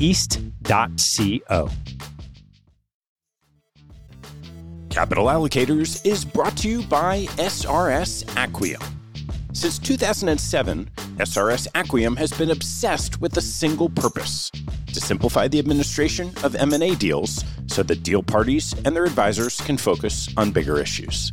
east.co. Capital Allocators is brought to you by SRS Acquiom. Since 2007, SRS Acquiom has been obsessed with a single purpose: to simplify the administration of M&A deals so that deal parties and their advisors can focus on bigger issues.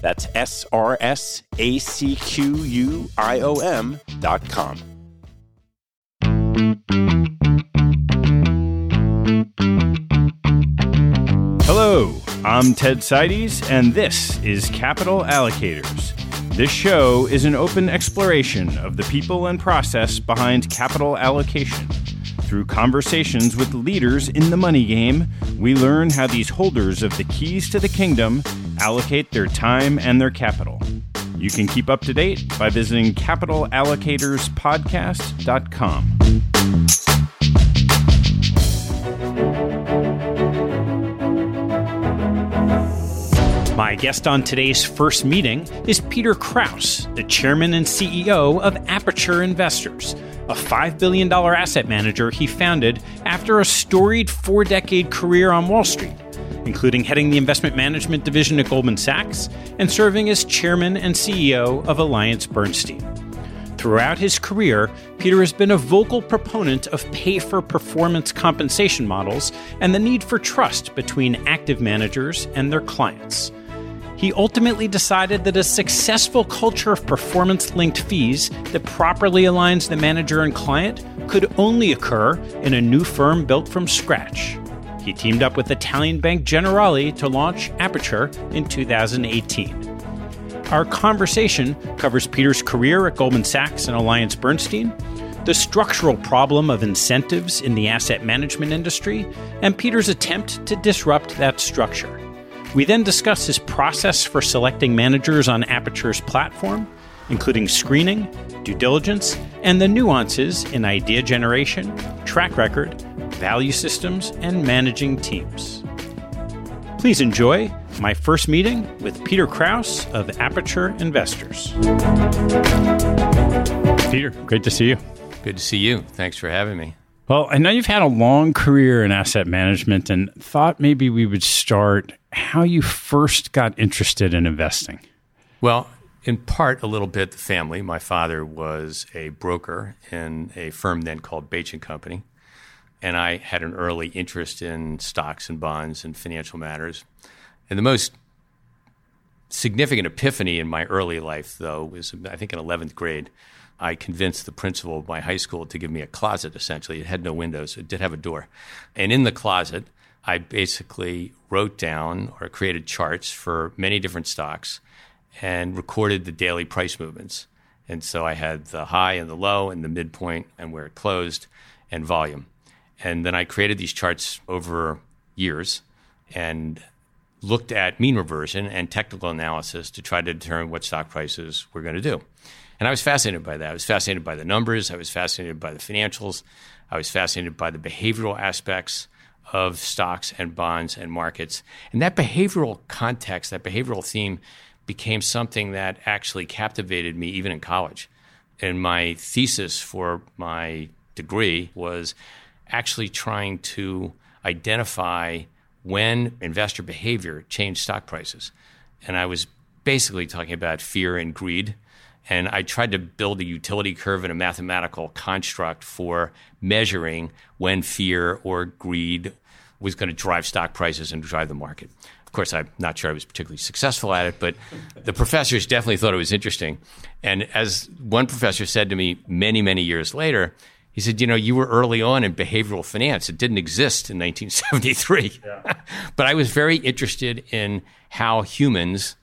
That's S R S A C Q U I O M dot com. Hello, I'm Ted Seides, and this is Capital Allocators. This show is an open exploration of the people and process behind capital allocation. Through conversations with leaders in the money game, we learn how these holders of the keys to the kingdom allocate their time and their capital. You can keep up to date by visiting capitalallocatorspodcast.com. My guest on today's first meeting is Peter Kraus, the chairman and CEO of Aperture Investors, a $5 billion asset manager he founded after a storied four decade career on Wall Street, including heading the investment management division at Goldman Sachs and serving as chairman and CEO of Alliance Bernstein. Throughout his career, Peter has been a vocal proponent of pay for performance compensation models and the need for trust between active managers and their clients. He ultimately decided that a successful culture of performance linked fees that properly aligns the manager and client could only occur in a new firm built from scratch. He teamed up with Italian bank Generali to launch Aperture in 2018. Our conversation covers Peter's career at Goldman Sachs and Alliance Bernstein, the structural problem of incentives in the asset management industry, and Peter's attempt to disrupt that structure. We then discuss his process for selecting managers on Aperture's platform, including screening, due diligence, and the nuances in idea generation, track record, value systems, and managing teams. Please enjoy my first meeting with Peter Kraus of Aperture Investors. Peter, great to see you. Good to see you. Thanks for having me. Well, I know you've had a long career in asset management and thought maybe we would start how you first got interested in investing. Well, in part a little bit the family. My father was a broker in a firm then called Bache and Company, and I had an early interest in stocks and bonds and financial matters. And the most significant epiphany in my early life, though, was I think in 11th grade. I convinced the principal of my high school to give me a closet, essentially. It had no windows, it did have a door. And in the closet, I basically wrote down or created charts for many different stocks and recorded the daily price movements. And so I had the high and the low and the midpoint and where it closed and volume. And then I created these charts over years and looked at mean reversion and technical analysis to try to determine what stock prices were going to do. And I was fascinated by that. I was fascinated by the numbers. I was fascinated by the financials. I was fascinated by the behavioral aspects of stocks and bonds and markets. And that behavioral context, that behavioral theme, became something that actually captivated me even in college. And my thesis for my degree was actually trying to identify when investor behavior changed stock prices. And I was basically talking about fear and greed. And I tried to build a utility curve and a mathematical construct for measuring when fear or greed was going to drive stock prices and drive the market. Of course, I'm not sure I was particularly successful at it, but the professors definitely thought it was interesting. And as one professor said to me many, many years later, he said, You know, you were early on in behavioral finance. It didn't exist in 1973. Yeah. but I was very interested in how humans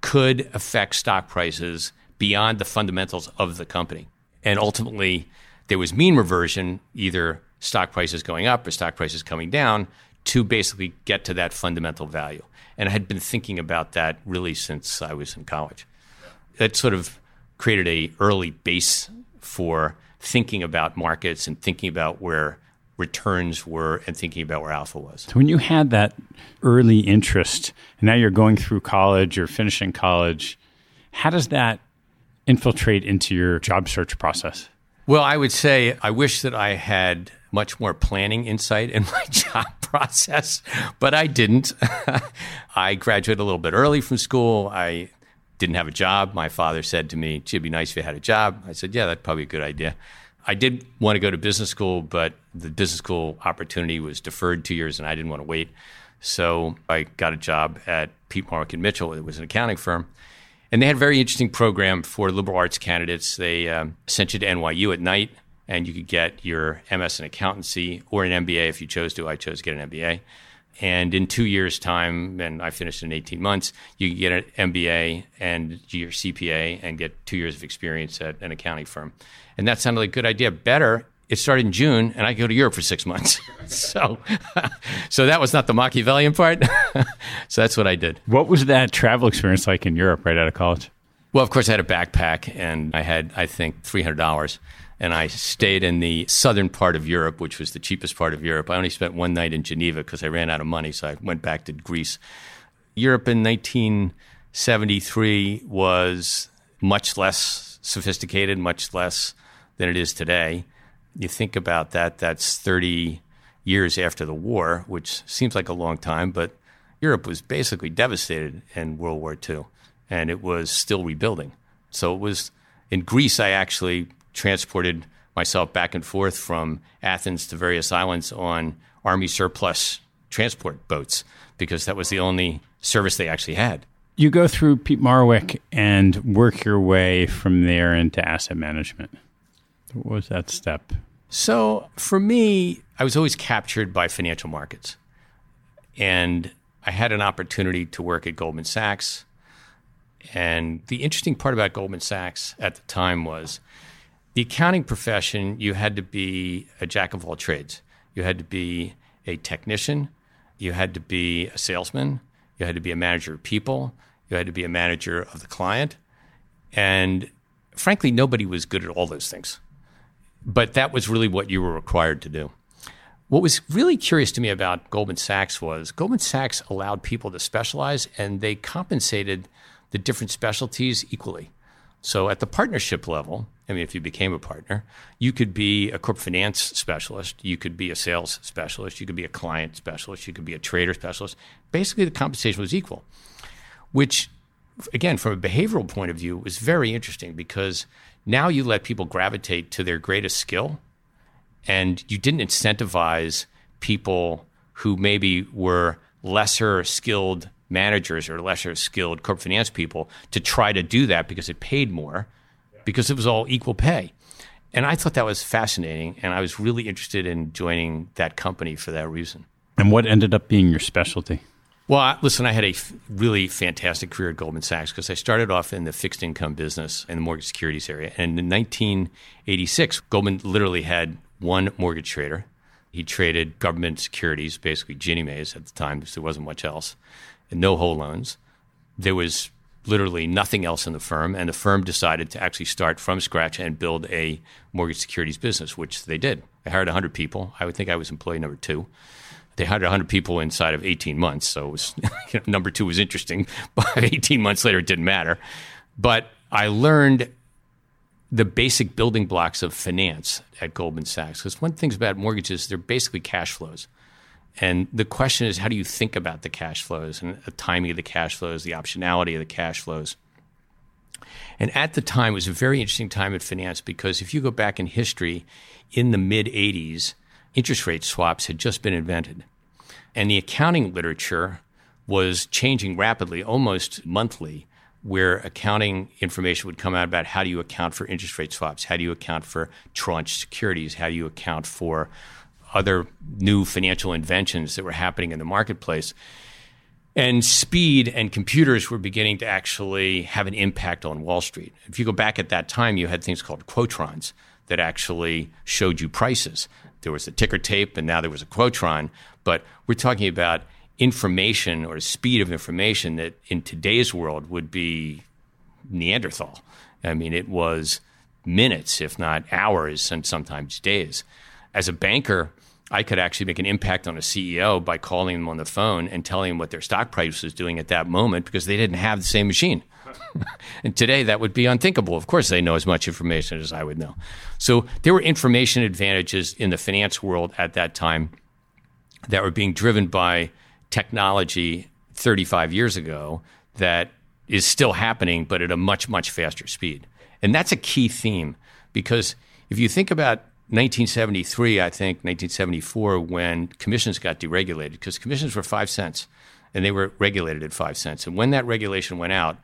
could affect stock prices beyond the fundamentals of the company. And ultimately, there was mean reversion, either stock prices going up or stock prices coming down, to basically get to that fundamental value. And I had been thinking about that really since I was in college. That sort of created a early base for thinking about markets and thinking about where returns were and thinking about where alpha was. So when you had that early interest, and now you're going through college, you're finishing college, how does that infiltrate into your job search process? Well, I would say I wish that I had much more planning insight in my job process, but I didn't. I graduated a little bit early from school. I didn't have a job. My father said to me, it'd be nice if you had a job. I said, yeah, that'd probably be a good idea. I did want to go to business school, but the business school opportunity was deferred two years and I didn't want to wait. So I got a job at Peat Marwick and Mitchell. It was an accounting firm. And they had a very interesting program for liberal arts candidates. They um, sent you to NYU at night, and you could get your MS in accountancy or an MBA if you chose to. I chose to get an MBA. And in two years' time, and I finished in 18 months, you get an MBA and your CPA and get two years of experience at an accounting firm. And that sounded like a good idea. Better, it started in June, and I go to Europe for six months. so, so that was not the Machiavellian part. so that's what I did. What was that travel experience like in Europe right out of college? Well, of course, I had a backpack, and I had, I think, three hundred dollars and I stayed in the southern part of Europe, which was the cheapest part of Europe. I only spent one night in Geneva because I ran out of money, so I went back to Greece. Europe in 1973 was much less sophisticated, much less than it is today. You think about that, that's 30 years after the war, which seems like a long time, but Europe was basically devastated in World War II, and it was still rebuilding. So it was in Greece, I actually transported myself back and forth from Athens to various islands on Army surplus transport boats because that was the only service they actually had. You go through Peat Marwick and work your way from there into asset management. What was that step? So for me, I was always captured by financial markets. And I had an opportunity to work at Goldman Sachs. And the interesting part about Goldman Sachs at the time was the accounting profession, you had to be a jack of all trades. You had to be a technician, you had to be a salesman, you had to be a manager of people, you had to be a manager of the client. And frankly, nobody was good at all those things. But that was really what you were required to do. What was really curious to me about Goldman Sachs was Goldman Sachs allowed people to specialize and they compensated the different specialties equally. So at the partnership level, I mean, if you became a partner, you could be a corporate finance specialist, you could be a sales specialist, you could be a client specialist, you could be a trader specialist. Basically, the compensation was equal, which again, from a behavioral point of view, was very interesting because now you let people gravitate to their greatest skill and you didn't incentivize people who maybe were lesser skilled managers or lesser skilled corporate finance people to try to do that because it paid more because it was all equal pay. And I thought that was fascinating. And I was really interested in joining that company for that reason. And what ended up being your specialty? Well, listen, I had a f- really fantastic career at Goldman Sachs because I started off in the fixed income business in the mortgage securities area. And in 1986, Goldman literally had one mortgage trader. He traded government securities, basically Ginnie Mae's at the time, because there wasn't much else, and no whole loans. There was literally nothing else in the firm, and the firm decided to actually start from scratch and build a mortgage securities business, which they did. They hired 100 people. I would think I was employee number two they hired 100 people inside of 18 months. So was, you know, number two was interesting, but 18 months later, it didn't matter. But I learned the basic building blocks of finance at Goldman Sachs. Because one thing about mortgages, they're basically cash flows. And the question is, how do you think about the cash flows and the timing of the cash flows, the optionality of the cash flows? And at the time, it was a very interesting time in finance because if you go back in history, in the mid 80s, interest rate swaps had just been invented. And the accounting literature was changing rapidly, almost monthly, where accounting information would come out about how do you account for interest rate swaps, how do you account for tranche securities, how do you account for other new financial inventions that were happening in the marketplace. And speed and computers were beginning to actually have an impact on Wall Street. If you go back at that time, you had things called quotrons that actually showed you prices. There was a ticker tape, and now there was a Quotron. But we're talking about information or speed of information that in today's world would be Neanderthal. I mean, it was minutes, if not hours, and sometimes days. As a banker, I could actually make an impact on a CEO by calling them on the phone and telling them what their stock price was doing at that moment because they didn't have the same machine. and today that would be unthinkable. Of course, they know as much information as I would know. So there were information advantages in the finance world at that time that were being driven by technology 35 years ago that is still happening, but at a much, much faster speed. And that's a key theme because if you think about 1973, I think, 1974, when commissions got deregulated, because commissions were five cents and they were regulated at five cents. And when that regulation went out,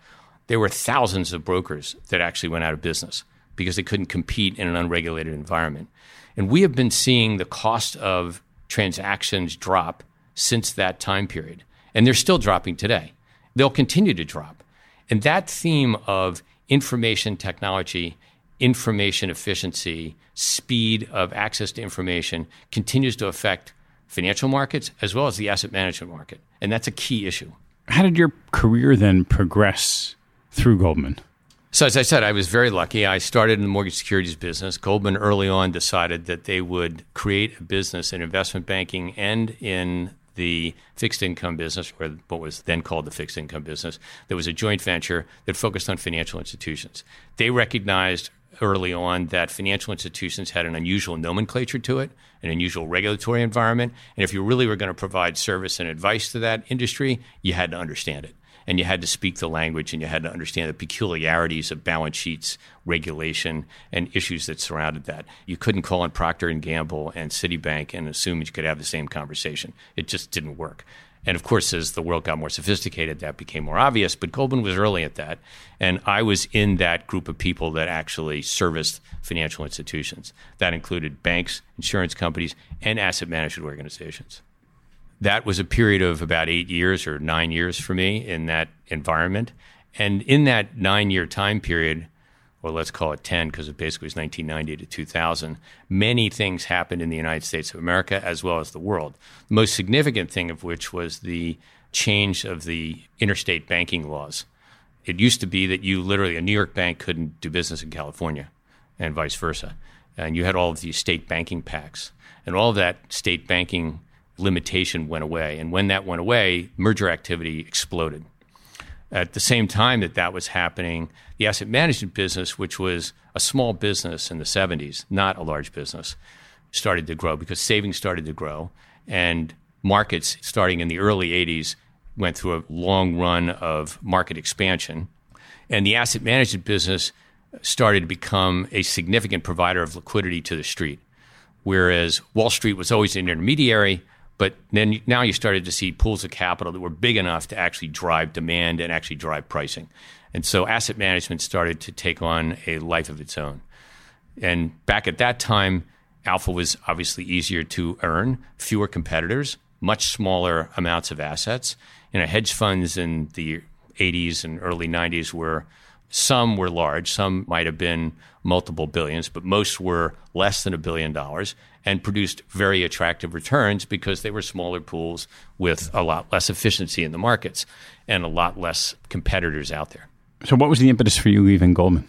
there were thousands of brokers that actually went out of business because they couldn't compete in an unregulated environment. And we have been seeing the cost of transactions drop since that time period. And they're still dropping today. They'll continue to drop. And that theme of information technology, information efficiency, speed of access to information continues to affect financial markets as well as the asset management market. And that's a key issue. How did your career then progress through Goldman? So, as I said, I was very lucky. I started in the mortgage securities business. Goldman early on decided that they would create a business in investment banking and in the fixed income business, or what was then called the fixed income business. There was a joint venture that focused on financial institutions. They recognized early on that financial institutions had an unusual nomenclature to it, an unusual regulatory environment. And if you really were going to provide service and advice to that industry, you had to understand it and you had to speak the language and you had to understand the peculiarities of balance sheets, regulation, and issues that surrounded that. You couldn't call on Procter and Gamble and Citibank and assume you could have the same conversation. It just didn't work. And of course, as the world got more sophisticated, that became more obvious. But Goldman was early at that. And I was in that group of people that actually serviced financial institutions. That included banks, insurance companies, and asset management organizations that was a period of about eight years or nine years for me in that environment. And in that nine year time period, or let's call it 10 because it basically was 1990 to 2000, many things happened in the United States of America as well as the world. The most significant thing of which was the change of the interstate banking laws. It used to be that you literally, a New York bank couldn't do business in California and vice versa. And you had all of these state banking pacts. And all of that state banking limitation went away. And when that went away, merger activity exploded. At the same time that that was happening, the asset management business, which was a small business in the 70s, not a large business, started to grow because savings started to grow and markets starting in the early 80s went through a long run of market expansion. And the asset management business started to become a significant provider of liquidity to the street. Whereas Wall Street was always an intermediary, but then now you started to see pools of capital that were big enough to actually drive demand and actually drive pricing. And so asset management started to take on a life of its own. And back at that time, alpha was obviously easier to earn, fewer competitors, much smaller amounts of assets. You know, hedge funds in the 80s and early 90s were some were large, some might have been multiple billions, but most were less than a billion dollars and produced very attractive returns because they were smaller pools with a lot less efficiency in the markets and a lot less competitors out there. So, what was the impetus for you leaving Goldman?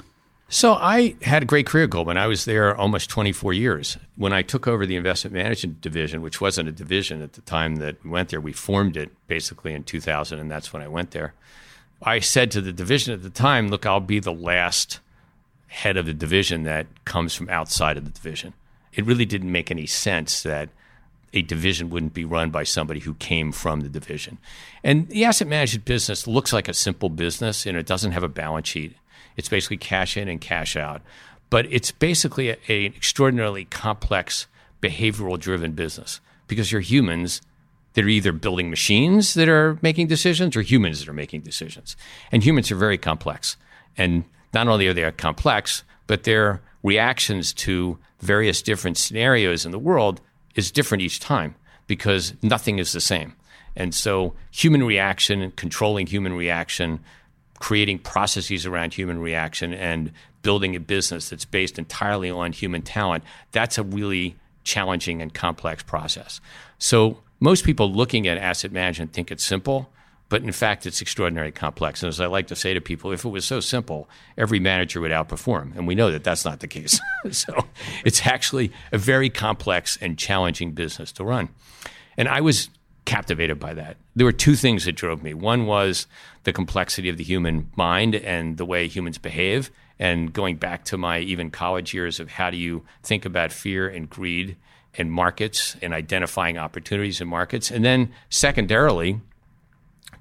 So I had a great career at Goldman. I was there almost 24 years. When I took over the investment management division, which wasn't a division at the time that we went there, we formed it basically in 2000, and that's when I went there. I said to the division at the time, look, I'll be the last head of the division that comes from outside of the division. It really didn't make any sense that a division wouldn't be run by somebody who came from the division. And the asset management business looks like a simple business and it doesn't have a balance sheet. It's basically cash in and cash out. But it's basically an extraordinarily complex behavioral driven business because you're humans that are either building machines that are making decisions or humans that are making decisions. And humans are very complex. And not only are they complex, but their reactions to various different scenarios in the world is different each time because nothing is the same. And so human reaction, controlling human reaction, creating processes around human reaction and building a business that's based entirely on human talent, that's a really challenging and complex process. So most people looking at asset management think it's simple, but in fact it's extraordinarily complex. And as I like to say to people, if it was so simple, every manager would outperform. And we know that that's not the case. so it's actually a very complex and challenging business to run. And I was captivated by that. There were two things that drove me. One was the complexity of the human mind and the way humans behave. And going back to my even college years of how do you think about fear and greed and markets and identifying opportunities in markets. And then secondarily,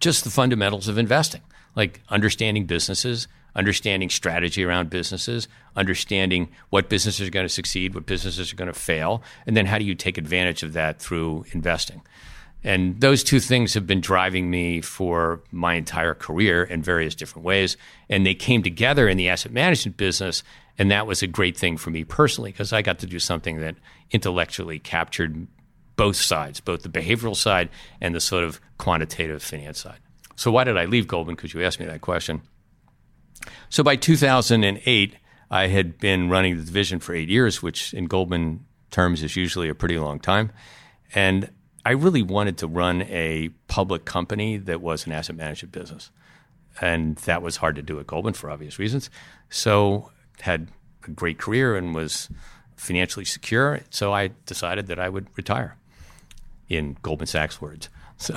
just the fundamentals of investing, like understanding businesses, understanding strategy around businesses, understanding what businesses are going to succeed, what businesses are going to fail, and then how do you take advantage of that through investing. And those two things have been driving me for my entire career in various different ways. And they came together in the asset management business. And that was a great thing for me personally because I got to do something that intellectually captured both sides, both the behavioral side and the sort of quantitative finance side. So, why did I leave Goldman? Because you asked me that question. So, by 2008, I had been running the division for eight years, which in Goldman terms is usually a pretty long time. And I really wanted to run a public company that was an asset management business. And that was hard to do at Goldman for obvious reasons. So had a great career and was financially secure. So I decided that I would retire in Goldman Sachs words. So,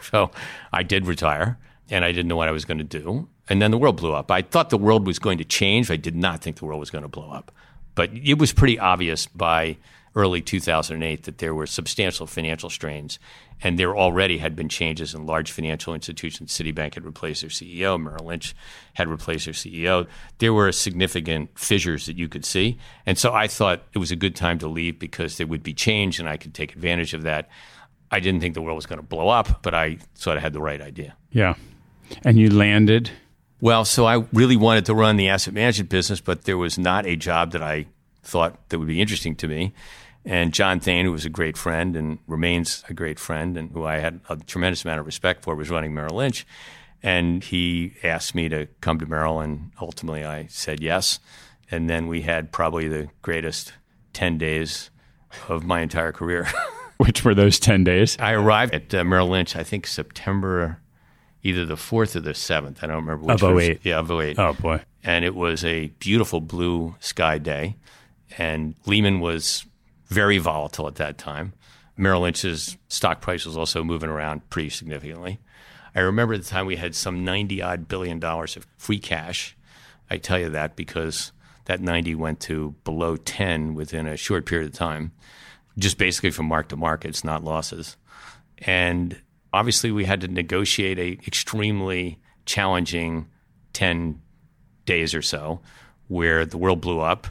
so I did retire and I didn't know what I was going to do. And then the world blew up. I thought the world was going to change. I did not think the world was going to blow up. But it was pretty obvious by early 2008 that there were substantial financial strains. And there already had been changes in large financial institutions. Citibank had replaced their CEO, Merrill Lynch had replaced their CEO. There were significant fissures that you could see. And so I thought it was a good time to leave because there would be change and I could take advantage of that. I didn't think the world was going to blow up, but I sort of had the right idea. Yeah. And you landed? Well, so I really wanted to run the asset management business, but there was not a job that I thought that would be interesting to me. And John Thain, who was a great friend and remains a great friend, and who I had a tremendous amount of respect for, was running Merrill Lynch. And he asked me to come to Merrill, and ultimately I said yes. And then we had probably the greatest 10 days of my entire career. Which were those 10 days? I arrived at uh, Merrill Lynch, I think September either the 4th or the 7th. I don't remember which. Of 08. Was, yeah, of 08. Oh, boy. And it was a beautiful blue sky day. And Lehman was very volatile at that time. Merrill Lynch's stock price was also moving around pretty significantly. I remember at the time we had some 90 odd billion dollars of free cash. I tell you that because that 90 went to below 10 within a short period of time, just basically from mark to markets, not losses. And obviously we had to negotiate a extremely challenging 10 days or so where the world blew up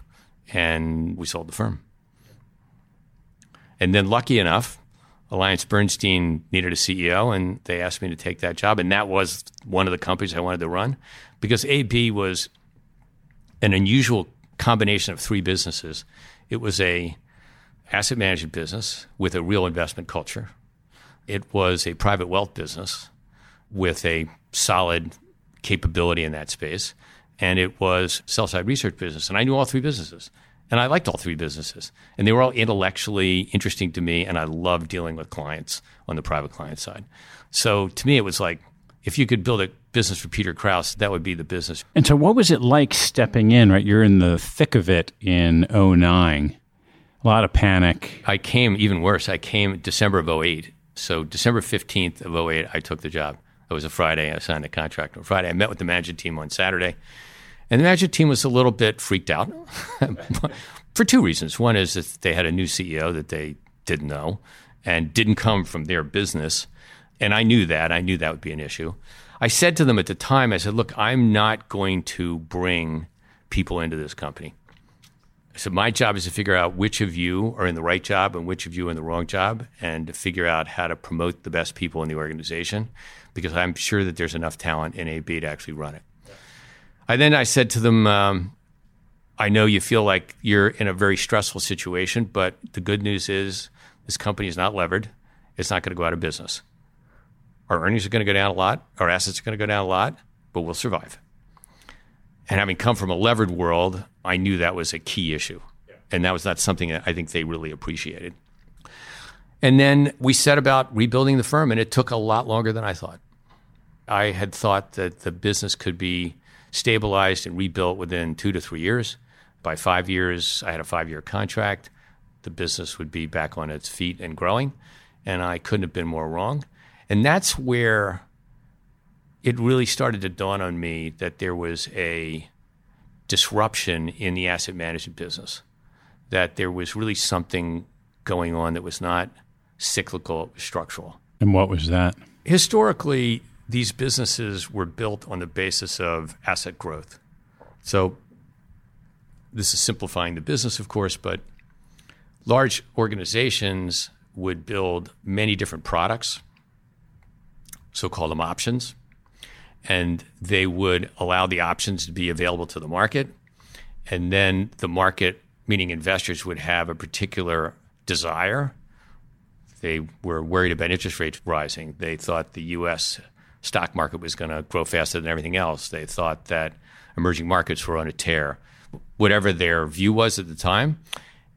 and we sold the firm. And then, lucky enough, Alliance Bernstein needed a CEO, and they asked me to take that job. And that was one of the companies I wanted to run because AB was an unusual combination of three businesses. It was a asset management business with a real investment culture. It was a private wealth business with a solid capability in that space, and it was sell side research business. And I knew all three businesses. And I liked all three businesses. And they were all intellectually interesting to me. And I loved dealing with clients on the private client side. So to me, it was like if you could build a business for Peter Kraus, that would be the business. And so, what was it like stepping in, right? You're in the thick of it in 09. A lot of panic. I came even worse. I came December of 08. So, December 15th of 08, I took the job. It was a Friday. I signed the contract on Friday. I met with the management team on Saturday. And the Magic team was a little bit freaked out for two reasons. One is that they had a new CEO that they didn't know and didn't come from their business. And I knew that. I knew that would be an issue. I said to them at the time, I said, look, I'm not going to bring people into this company. I said, my job is to figure out which of you are in the right job and which of you are in the wrong job and to figure out how to promote the best people in the organization because I'm sure that there's enough talent in AB to actually run it. I then I said to them, um, I know you feel like you're in a very stressful situation, but the good news is this company is not levered. It's not going to go out of business. Our earnings are going to go down a lot. Our assets are going to go down a lot, but we'll survive. And having come from a levered world, I knew that was a key issue. Yeah. And that was not something that I think they really appreciated. And then we set about rebuilding the firm, and it took a lot longer than I thought. I had thought that the business could be stabilized and rebuilt within two to three years. By five years, I had a five year contract. The business would be back on its feet and growing. And I couldn't have been more wrong. And that's where it really started to dawn on me that there was a disruption in the asset management business, that there was really something going on that was not cyclical, structural. And what was that? Historically, these businesses were built on the basis of asset growth. So this is simplifying the business, of course, but large organizations would build many different products, so call them options, and they would allow the options to be available to the market. And then the market, meaning investors, would have a particular desire. They were worried about interest rates rising. They thought the U.S stock market was going to grow faster than everything else. They thought that emerging markets were on a tear, whatever their view was at the time.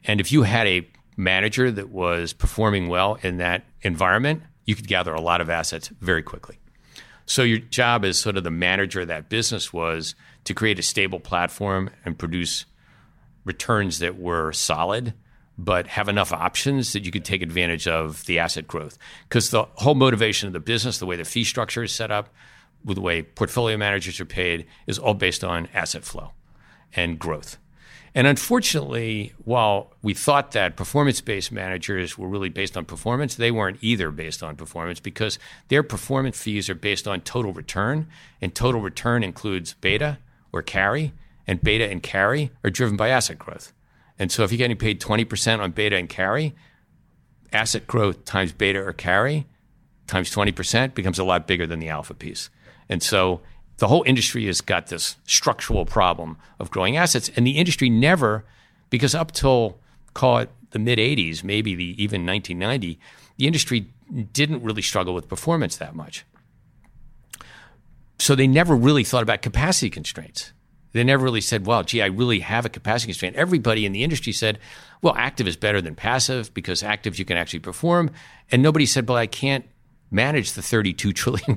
And if you had a manager that was performing well in that environment, you could gather a lot of assets very quickly. So your job as sort of the manager of that business was to create a stable platform and produce returns that were solid but have enough options that you could take advantage of the asset growth. Because the whole motivation of the business, the way the fee structure is set up, with the way portfolio managers are paid, is all based on asset flow and growth. And unfortunately, while we thought that performance based managers were really based on performance, they weren't either based on performance because their performance fees are based on total return, and total return includes beta or carry, and beta and carry are driven by asset growth. And so if you're getting paid 20% on beta and carry, asset growth times beta or carry times 20% becomes a lot bigger than the alpha piece. And so the whole industry has got this structural problem of growing assets. And the industry never, because up till call it the mid 80s, maybe the, even 1990, the industry didn't really struggle with performance that much. So they never really thought about capacity constraints. They never really said, well, gee, I really have a capacity constraint. Everybody in the industry said, well, active is better than passive because active you can actually perform. And nobody said, well, I can't manage the $32 trillion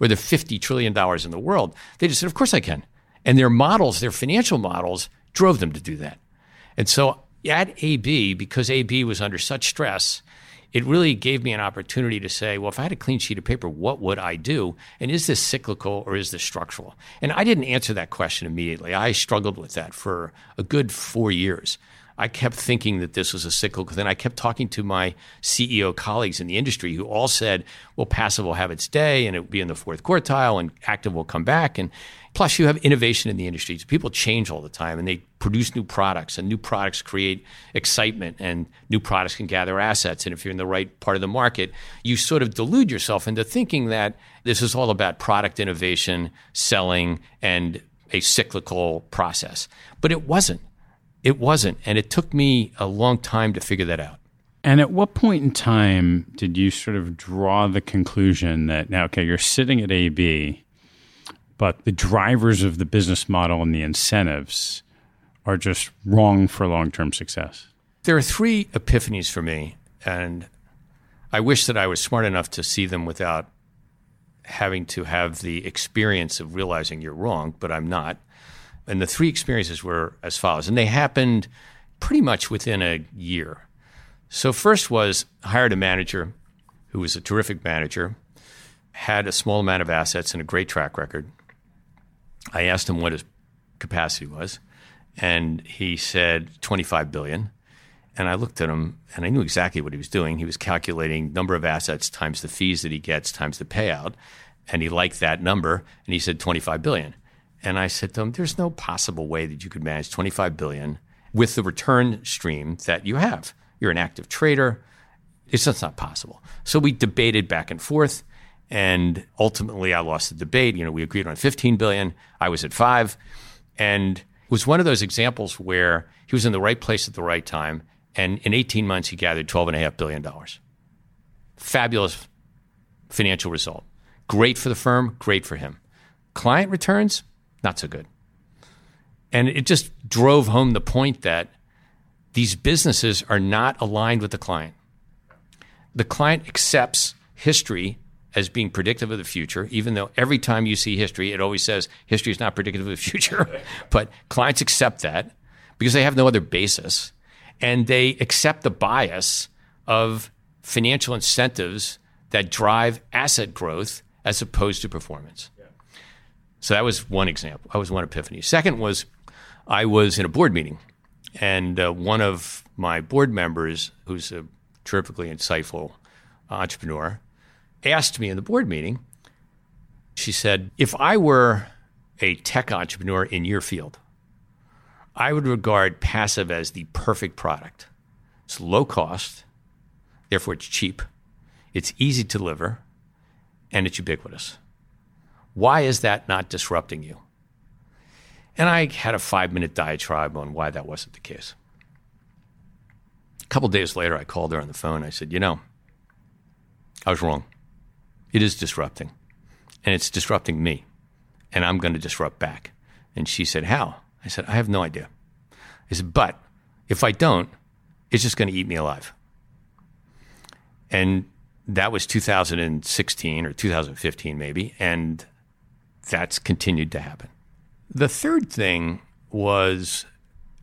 or the $50 trillion in the world. They just said, of course I can. And their models, their financial models, drove them to do that. And so at AB, because AB was under such stress, it really gave me an opportunity to say, well, if I had a clean sheet of paper, what would I do? And is this cyclical or is this structural? And I didn't answer that question immediately. I struggled with that for a good four years. I kept thinking that this was a cyclical thing. I kept talking to my CEO colleagues in the industry who all said, well, passive will have its day and it will be in the fourth quartile and active will come back. And plus, you have innovation in the industry. People change all the time and they produce new products, and new products create excitement, and new products can gather assets. And if you're in the right part of the market, you sort of delude yourself into thinking that this is all about product innovation, selling, and a cyclical process. But it wasn't. It wasn't. And it took me a long time to figure that out. And at what point in time did you sort of draw the conclusion that now, okay, you're sitting at AB, but the drivers of the business model and the incentives are just wrong for long term success? There are three epiphanies for me. And I wish that I was smart enough to see them without having to have the experience of realizing you're wrong, but I'm not. And the three experiences were as follows, and they happened pretty much within a year. So, first was hired a manager who was a terrific manager, had a small amount of assets and a great track record. I asked him what his capacity was, and he said 25 billion. And I looked at him and I knew exactly what he was doing. He was calculating number of assets times the fees that he gets times the payout. And he liked that number and he said 25 billion. And I said to him, there's no possible way that you could manage 25 billion with the return stream that you have. You're an active trader. It's just not possible. So we debated back and forth. And ultimately I lost the debate. You know, we agreed on 15 billion. I was at five. And it was one of those examples where he was in the right place at the right time. And in 18 months, he gathered $12.5 billion. Fabulous financial result. Great for the firm, great for him. Client returns, not so good. And it just drove home the point that these businesses are not aligned with the client. The client accepts history as being predictive of the future, even though every time you see history, it always says history is not predictive of the future. but clients accept that because they have no other basis. And they accept the bias of financial incentives that drive asset growth as opposed to performance. So that was one example. That was one epiphany. Second was I was in a board meeting, and uh, one of my board members, who's a terrifically insightful entrepreneur, asked me in the board meeting, she said, if I were a tech entrepreneur in your field, I would regard passive as the perfect product. It's low cost, therefore it's cheap, it's easy to deliver, and it's ubiquitous. Why is that not disrupting you? And I had a five minute diatribe on why that wasn't the case. A couple days later, I called her on the phone. I said, You know, I was wrong. It is disrupting, and it's disrupting me, and I'm going to disrupt back. And she said, How? I said, I have no idea. I said, But if I don't, it's just going to eat me alive. And that was 2016 or 2015, maybe. And that's continued to happen. The third thing was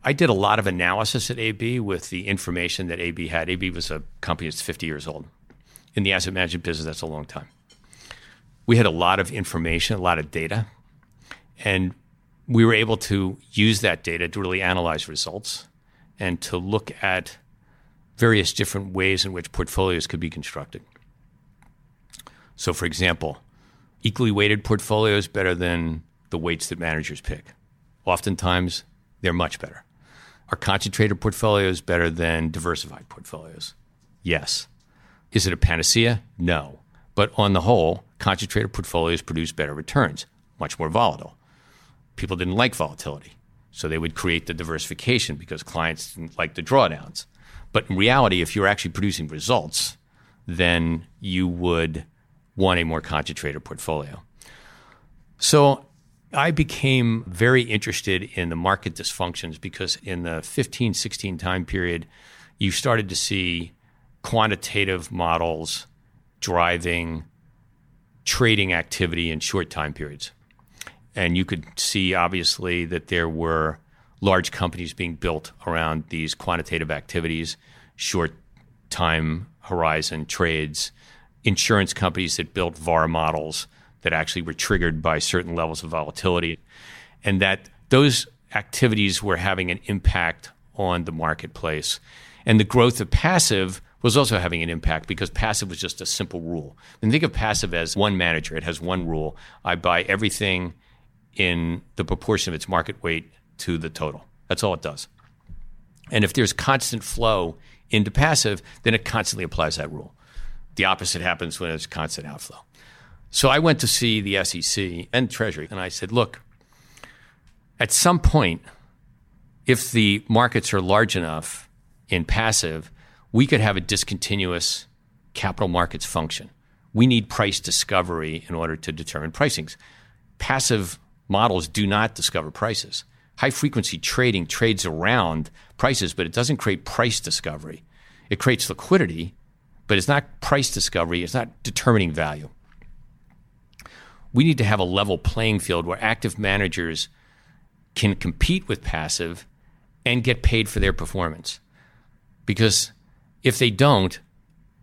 I did a lot of analysis at AB with the information that AB had. AB was a company that's 50 years old. In the asset management business, that's a long time. We had a lot of information, a lot of data, and we were able to use that data to really analyze results and to look at various different ways in which portfolios could be constructed. So, for example, equally weighted portfolios better than the weights that managers pick. Oftentimes, they're much better. Are concentrated portfolios better than diversified portfolios? Yes. Is it a panacea? No. But on the whole, concentrated portfolios produce better returns, much more volatile. People didn't like volatility, so they would create the diversification because clients didn't like the drawdowns. But in reality, if you're actually producing results, then you would want a more concentrated portfolio. So I became very interested in the market dysfunctions because in the 15, 16 time period, you started to see quantitative models driving trading activity in short time periods. And you could see, obviously, that there were large companies being built around these quantitative activities, short time horizon trades insurance companies that built VAR models that actually were triggered by certain levels of volatility, and that those activities were having an impact on the marketplace. And the growth of passive was also having an impact because passive was just a simple rule. And think of passive as one manager. It has one rule. I buy everything in the proportion of its market weight to the total. That's all it does. And if there's constant flow into passive, then it constantly applies that rule. The opposite happens when there's constant outflow. So I went to see the SEC and Treasury, and I said, look, at some point, if the markets are large enough in passive, we could have a discontinuous capital markets function. We need price discovery in order to determine pricings. Passive models do not discover prices. High frequency trading trades around prices, but it doesn't create price discovery. It creates liquidity, but it's not price discovery, it's not determining value. We need to have a level playing field where active managers can compete with passive and get paid for their performance. Because if they don't,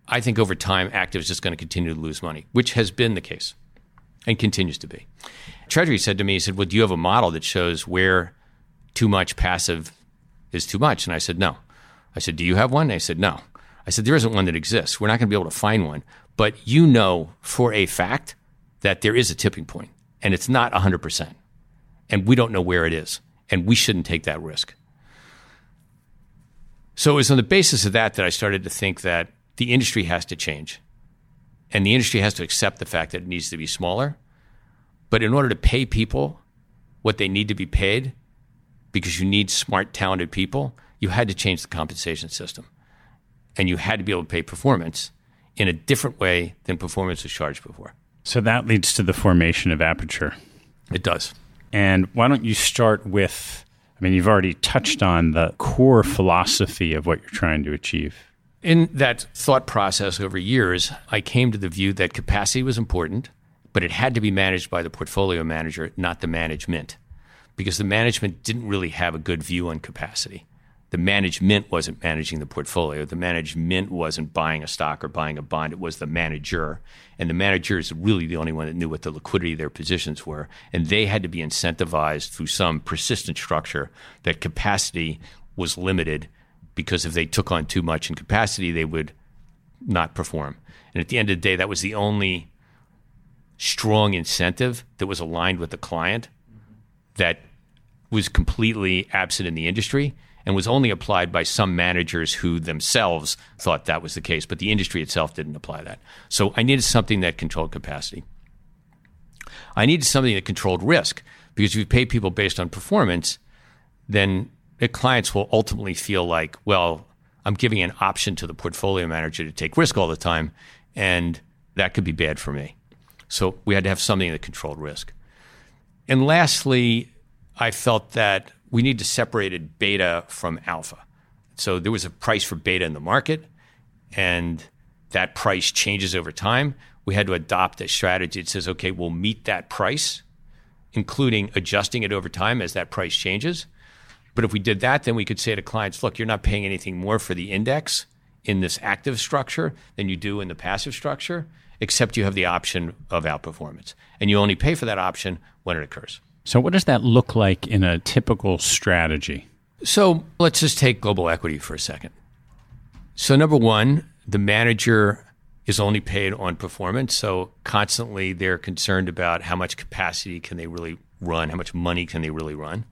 I think over time, active is just going to continue to lose money, which has been the case and continues to be. Treasury said to me, he said, Well, do you have a model that shows where too much passive is too much? And I said, No. I said, Do you have one? And said, No. I said, There isn't one that exists. We're not going to be able to find one. But you know for a fact that there is a tipping point and it's not 100%. And we don't know where it is. And we shouldn't take that risk. So it was on the basis of that that I started to think that the industry has to change. And the industry has to accept the fact that it needs to be smaller. But in order to pay people what they need to be paid, because you need smart, talented people, you had to change the compensation system. And you had to be able to pay performance in a different way than performance was charged before. So that leads to the formation of Aperture. It does. And why don't you start with I mean, you've already touched on the core philosophy of what you're trying to achieve. In that thought process over years, I came to the view that capacity was important, but it had to be managed by the portfolio manager, not the management, because the management didn't really have a good view on capacity the management wasn't managing the portfolio. The management wasn't buying a stock or buying a bond. It was the manager. And the manager is really the only one that knew what the liquidity of their positions were. And they had to be incentivized through some persistent structure that capacity was limited because if they took on too much in capacity, they would not perform. And at the end of the day, that was the only strong incentive that was aligned with the client that was completely absent in the industry and was only applied by some managers who themselves thought that was the case, but the industry itself didn't apply that. So I needed something that controlled capacity. I needed something that controlled risk because if you pay people based on performance, then the clients will ultimately feel like, well, I'm giving an option to the portfolio manager to take risk all the time, and that could be bad for me. So we had to have something that controlled risk. And lastly, I felt that we need to separate beta from alpha. So there was a price for beta in the market, and that price changes over time. We had to adopt a strategy that says, okay, we'll meet that price, including adjusting it over time as that price changes. But if we did that, then we could say to clients, look, you're not paying anything more for the index in this active structure than you do in the passive structure, except you have the option of outperformance. And you only pay for that option when it occurs. So, what does that look like in a typical strategy? So, let's just take global equity for a second. So, number one, the manager is only paid on performance. So, constantly they're concerned about how much capacity can they really run, how much money can they really run.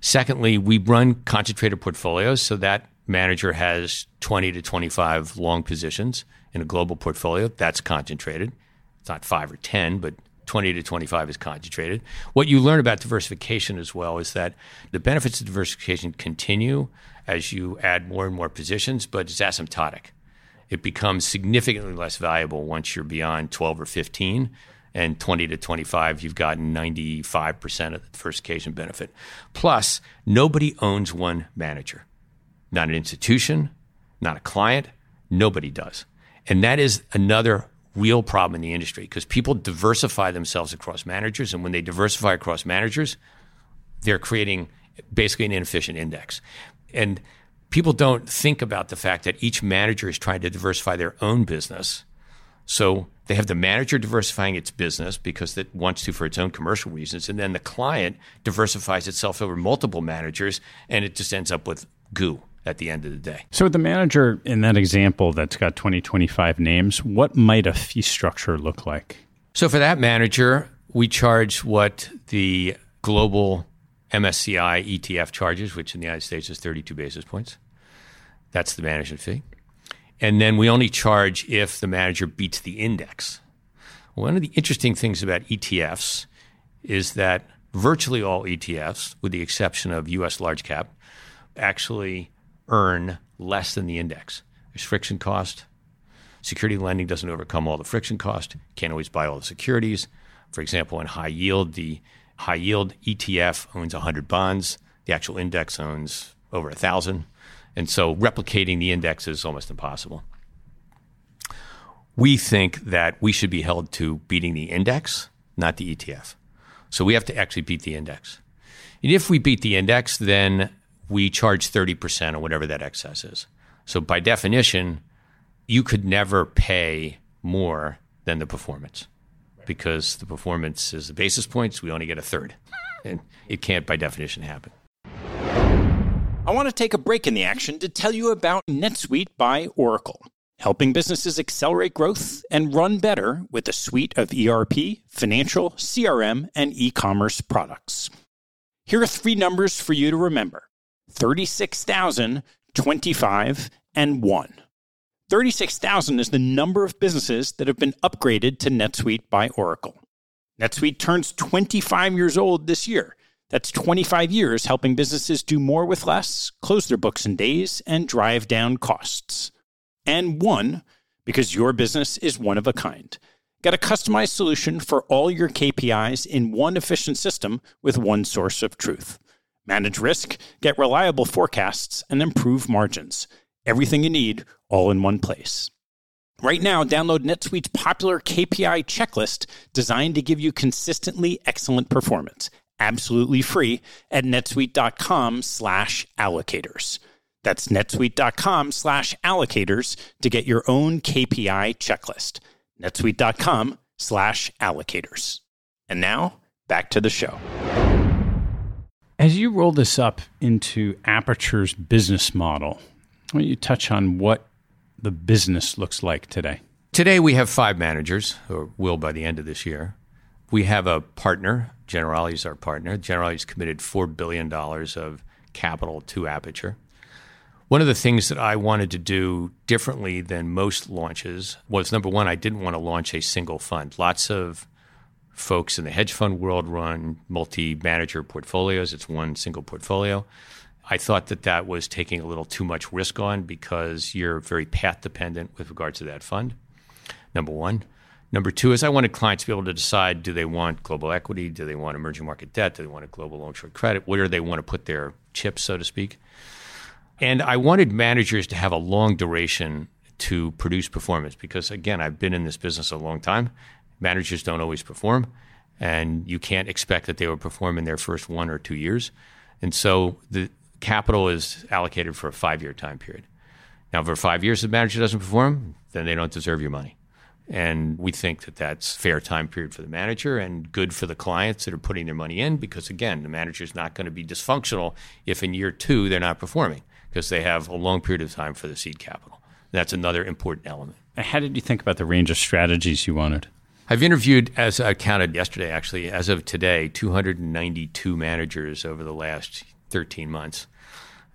Secondly, we run concentrated portfolios. So, that manager has 20 to 25 long positions in a global portfolio. That's concentrated. It's not five or 10, but 20 to 25 is concentrated. What you learn about diversification as well is that the benefits of diversification continue as you add more and more positions, but it's asymptotic. It becomes significantly less valuable once you're beyond 12 or 15 and 20 to 25, you've gotten 95% of the diversification benefit. Plus, nobody owns one manager, not an institution, not a client, nobody does. And that is another real problem in the industry because people diversify themselves across managers. And when they diversify across managers, they're creating basically an inefficient index. And people don't think about the fact that each manager is trying to diversify their own business. So they have the manager diversifying its business because it wants to for its own commercial reasons. And then the client diversifies itself over multiple managers and it just ends up with goo at the end of the day. So, the manager in that example that's got 20, 25 names, what might a fee structure look like? So, for that manager, we charge what the global MSCI ETF charges, which in the United States is 32 basis points. That's the management fee. And then we only charge if the manager beats the index. One of the interesting things about ETFs is that virtually all ETFs, with the exception of US large cap, actually earn less than the index. There's friction cost. Security lending doesn't overcome all the friction cost. Can't always buy all the securities. For example, in high yield, the high yield ETF owns 100 bonds. The actual index owns over 1,000. And so replicating the index is almost impossible. We think that we should be held to beating the index, not the ETF. So we have to actually beat the index. And if we beat the index, then we charge 30% or whatever that excess is. So by definition, you could never pay more than the performance because the performance is the basis points. We only get a third. And it can't, by definition, happen. I want to take a break in the action to tell you about NetSuite by Oracle, helping businesses accelerate growth and run better with a suite of ERP, financial, CRM, and e commerce products. Here are three numbers for you to remember 36,000, 25, and 1. 36,000 is the number of businesses that have been upgraded to NetSuite by Oracle. NetSuite turns 25 years old this year. That's 25 years helping businesses do more with less, close their books in days, and drive down costs. And one, because your business is one of a kind. Get a customized solution for all your KPIs in one efficient system with one source of truth. Manage risk, get reliable forecasts, and improve margins. Everything you need all in one place. Right now, download NetSuite's popular KPI checklist designed to give you consistently excellent performance, absolutely free at netsuite.com slash allocators. That's netsuite.com slash allocators to get your own KPI checklist. netsuite.com slash allocators. And now, back to the show. As you roll this up into Aperture's business model, why don't you touch on what the business looks like today? Today, we have five managers, or will by the end of this year. We have a partner. Generali is our partner. Generali has committed $4 billion of capital to Aperture. One of the things that I wanted to do differently than most launches was number one, I didn't want to launch a single fund. Lots of folks in the hedge fund world run multi manager portfolios, it's one single portfolio. I thought that that was taking a little too much risk on because you're very path dependent with regards to that fund. Number one. Number two is I wanted clients to be able to decide do they want global equity? Do they want emerging market debt? Do they want a global long short credit? Where do they want to put their chips, so to speak? And I wanted managers to have a long duration to produce performance because, again, I've been in this business a long time. Managers don't always perform, and you can't expect that they will perform in their first one or two years. And so the, capital is allocated for a five year time period. Now, for five years, the manager doesn't perform, then they don't deserve your money. And we think that that's fair time period for the manager and good for the clients that are putting their money in because, again, the manager is not going to be dysfunctional if in year two they're not performing because they have a long period of time for the seed capital. That's another important element. How did you think about the range of strategies you wanted? I've interviewed, as I counted yesterday, actually, as of today, 292 managers over the last 13 months.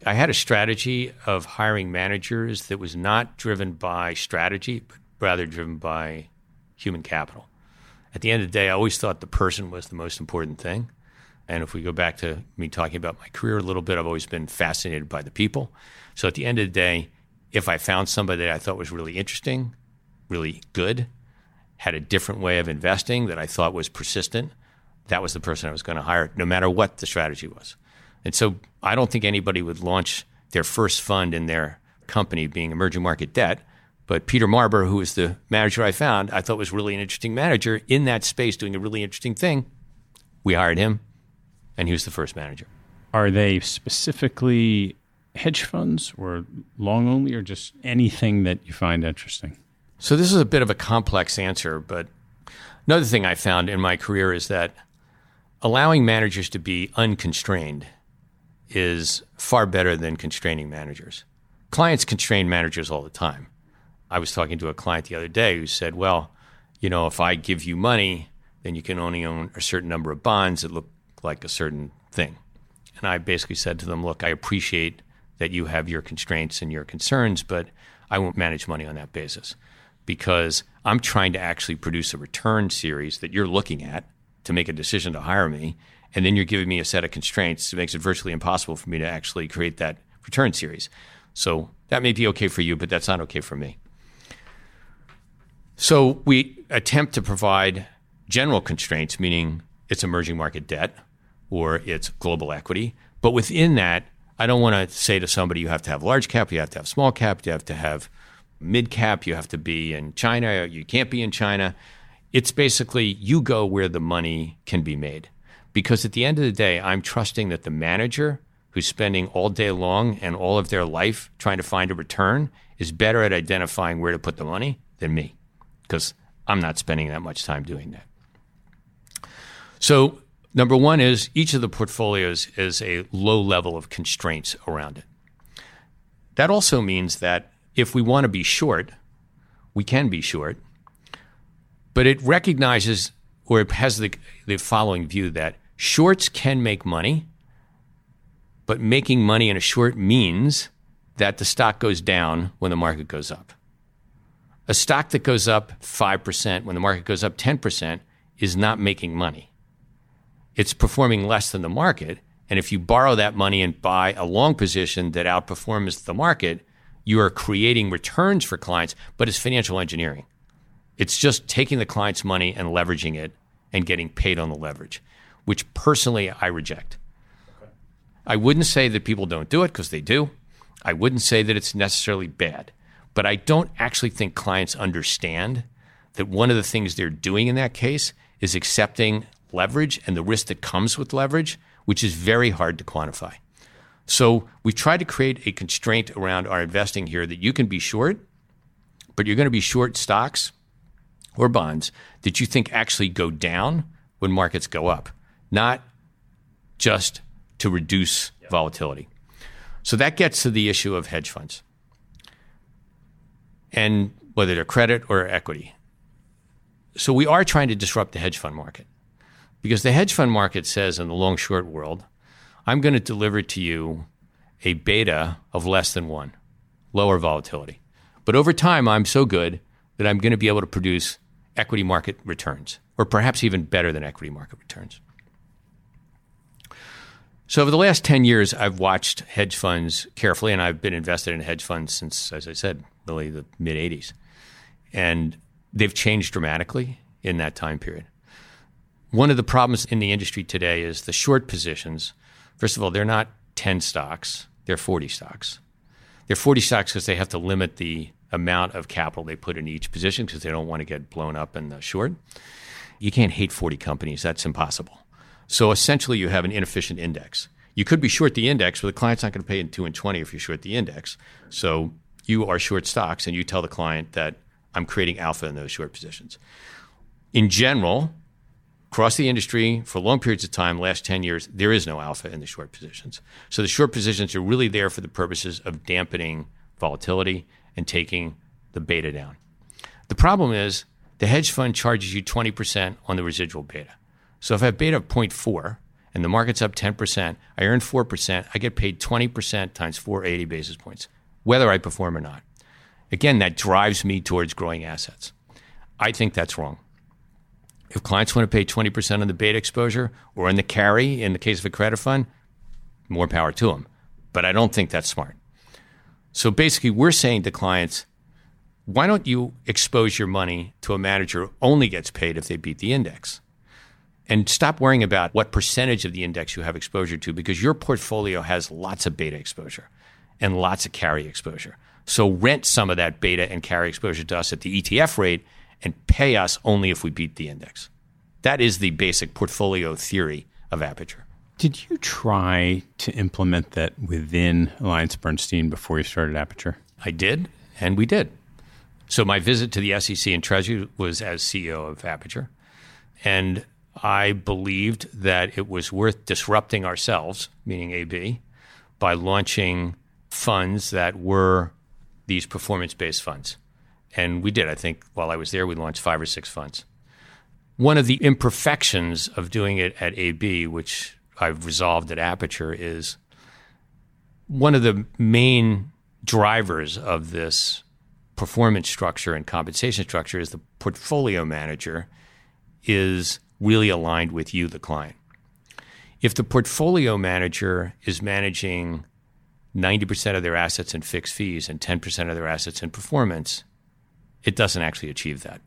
I had a strategy of hiring managers that was not driven by strategy, but rather driven by human capital. At the end of the day, I always thought the person was the most important thing. And if we go back to me talking about my career a little bit, I've always been fascinated by the people. So at the end of the day, if I found somebody that I thought was really interesting, really good, had a different way of investing that I thought was persistent, that was the person I was going to hire, no matter what the strategy was. And so I don't think anybody would launch their first fund in their company being emerging market debt. But Peter Marber, who was the manager I found, I thought was really an interesting manager in that space doing a really interesting thing. We hired him, and he was the first manager. Are they specifically hedge funds or long only, or just anything that you find interesting? So, this is a bit of a complex answer, but another thing I found in my career is that allowing managers to be unconstrained is far better than constraining managers. Clients constrain managers all the time. I was talking to a client the other day who said, Well, you know, if I give you money, then you can only own a certain number of bonds that look like a certain thing. And I basically said to them, Look, I appreciate that you have your constraints and your concerns, but I won't manage money on that basis because I'm trying to actually produce a return series that you're looking at to make a decision to hire me. And then you're giving me a set of constraints that makes it virtually impossible for me to actually create that return series. So that may be okay for you, but that's not okay for me. So we attempt to provide general constraints, meaning it's emerging market debt or it's global equity. But within that, I don't want to say to somebody, you have to have large cap, you have to have small cap, you have to have mid cap, you have to be in China, you can't be in China. It's basically you go where the money can be made. Because at the end of the day, I'm trusting that the manager who's spending all day long and all of their life trying to find a return is better at identifying where to put the money than me. Because I'm not spending that much time doing that. So, number one is each of the portfolios is a low level of constraints around it. That also means that if we want to be short, we can be short, but it recognizes or it has the, the following view that shorts can make money, but making money in a short means that the stock goes down when the market goes up. A stock that goes up 5% when the market goes up 10% is not making money. It's performing less than the market. And if you borrow that money and buy a long position that outperforms the market, you are creating returns for clients, but it's financial engineering. It's just taking the client's money and leveraging it and getting paid on the leverage, which personally I reject. Okay. I wouldn't say that people don't do it because they do. I wouldn't say that it's necessarily bad, but I don't actually think clients understand that one of the things they're doing in that case is accepting leverage and the risk that comes with leverage, which is very hard to quantify. So we've tried to create a constraint around our investing here that you can be short, but you're going to be short stocks or bonds that you think actually go down when markets go up, not just to reduce volatility. So that gets to the issue of hedge funds and whether they're credit or equity. So we are trying to disrupt the hedge fund market because the hedge fund market says in the long short world, I'm going to deliver to you a beta of less than one, lower volatility. But over time, I'm so good that I'm going to be able to produce equity market returns, or perhaps even better than equity market returns. So, over the last 10 years, I've watched hedge funds carefully, and I've been invested in hedge funds since, as I said, really the mid 80s. And they've changed dramatically in that time period. One of the problems in the industry today is the short positions. First of all, they're not 10 stocks, they're 40 stocks. They're 40 stocks because they have to limit the amount of capital they put in each position because they don't want to get blown up in the short. You can't hate 40 companies, that's impossible. So essentially, you have an inefficient index. You could be short the index, but the client's not going to pay in 2 and 20 if you're short the index. So you are short stocks and you tell the client that I'm creating alpha in those short positions. In general, across the industry for long periods of time, last 10 years, there is no alpha in the short positions. So the short positions are really there for the purposes of dampening volatility and taking the beta down. The problem is the hedge fund charges you 20% on the residual beta. So if I have beta of 0.4 and the market's up 10%, I earn 4%, I get paid 20% times 480 basis points, whether I perform or not. Again, that drives me towards growing assets. I think that's wrong. If clients want to pay 20% on the beta exposure or in the carry in the case of a credit fund, more power to them. But I don't think that's smart. So basically, we're saying to clients, why don't you expose your money to a manager who only gets paid if they beat the index? And stop worrying about what percentage of the index you have exposure to because your portfolio has lots of beta exposure and lots of carry exposure. So rent some of that beta and carry exposure to us at the ETF rate and pay us only if we beat the index. That is the basic portfolio theory of Aperture. Did you try to implement that within Alliance Bernstein before you started Aperture? I did, and we did. So my visit to the SEC and Treasury was as CEO of Aperture, and I believed that it was worth disrupting ourselves, meaning AB, by launching funds that were these performance based funds. And we did. I think while I was there, we launched five or six funds. One of the imperfections of doing it at AB, which I've resolved at Aperture, is one of the main drivers of this performance structure and compensation structure is the portfolio manager is really aligned with you, the client. If the portfolio manager is managing 90% of their assets in fixed fees and 10% of their assets in performance, it doesn't actually achieve that.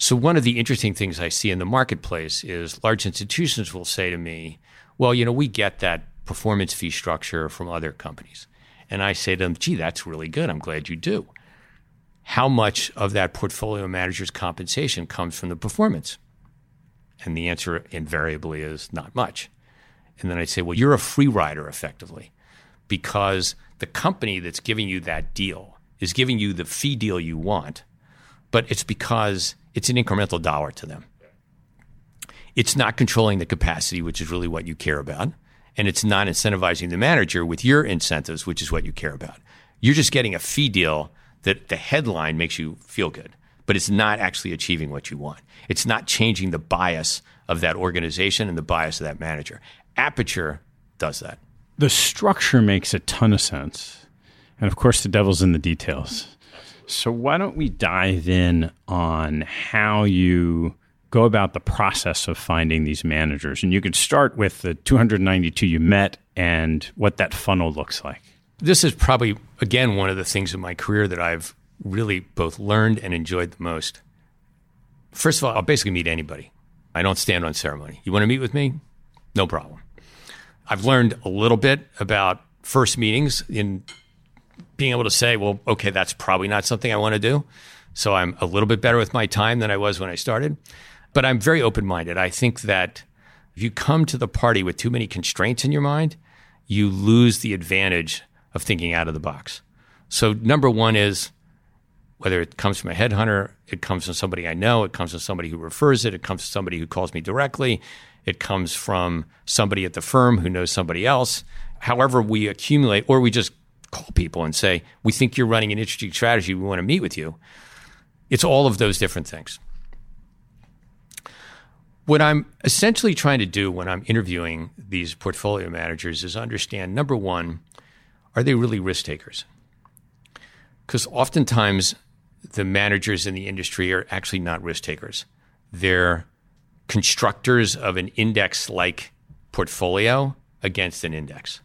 So, one of the interesting things I see in the marketplace is large institutions will say to me, Well, you know, we get that performance fee structure from other companies. And I say to them, Gee, that's really good. I'm glad you do. How much of that portfolio manager's compensation comes from the performance? And the answer invariably is not much. And then I say, Well, you're a free rider effectively because the company that's giving you that deal is giving you the fee deal you want, but it's because it's an incremental dollar to them. It's not controlling the capacity, which is really what you care about. And it's not incentivizing the manager with your incentives, which is what you care about. You're just getting a fee deal that the headline makes you feel good, but it's not actually achieving what you want. It's not changing the bias of that organization and the bias of that manager. Aperture does that. The structure makes a ton of sense. And of course, the devil's in the details. So, why don't we dive in on how you go about the process of finding these managers? And you could start with the 292 you met and what that funnel looks like. This is probably, again, one of the things in my career that I've really both learned and enjoyed the most. First of all, I'll basically meet anybody. I don't stand on ceremony. You want to meet with me? No problem. I've learned a little bit about first meetings in being able to say, well, okay, that's probably not something I want to do. So I'm a little bit better with my time than I was when I started. But I'm very open minded. I think that if you come to the party with too many constraints in your mind, you lose the advantage of thinking out of the box. So, number one is whether it comes from a headhunter, it comes from somebody I know, it comes from somebody who refers it, it comes from somebody who calls me directly, it comes from somebody at the firm who knows somebody else. However, we accumulate, or we just call people and say, We think you're running an interesting strategy. We want to meet with you. It's all of those different things. What I'm essentially trying to do when I'm interviewing these portfolio managers is understand number one, are they really risk takers? Because oftentimes the managers in the industry are actually not risk takers. They're constructors of an index like portfolio against an index.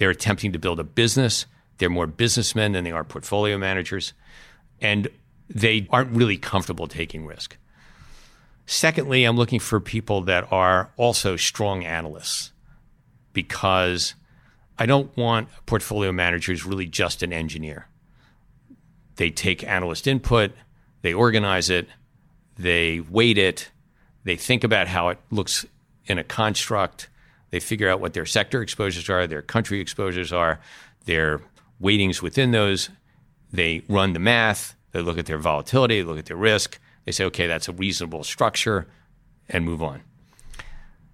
They're attempting to build a business. They're more businessmen than they are portfolio managers. And they aren't really comfortable taking risk. Secondly, I'm looking for people that are also strong analysts because I don't want a portfolio manager who's really just an engineer. They take analyst input, they organize it, they weight it, they think about how it looks in a construct, they figure out what their sector exposures are, their country exposures are, their weightings within those. They run the math. They look at their volatility, they look at their risk. They say, okay, that's a reasonable structure, and move on.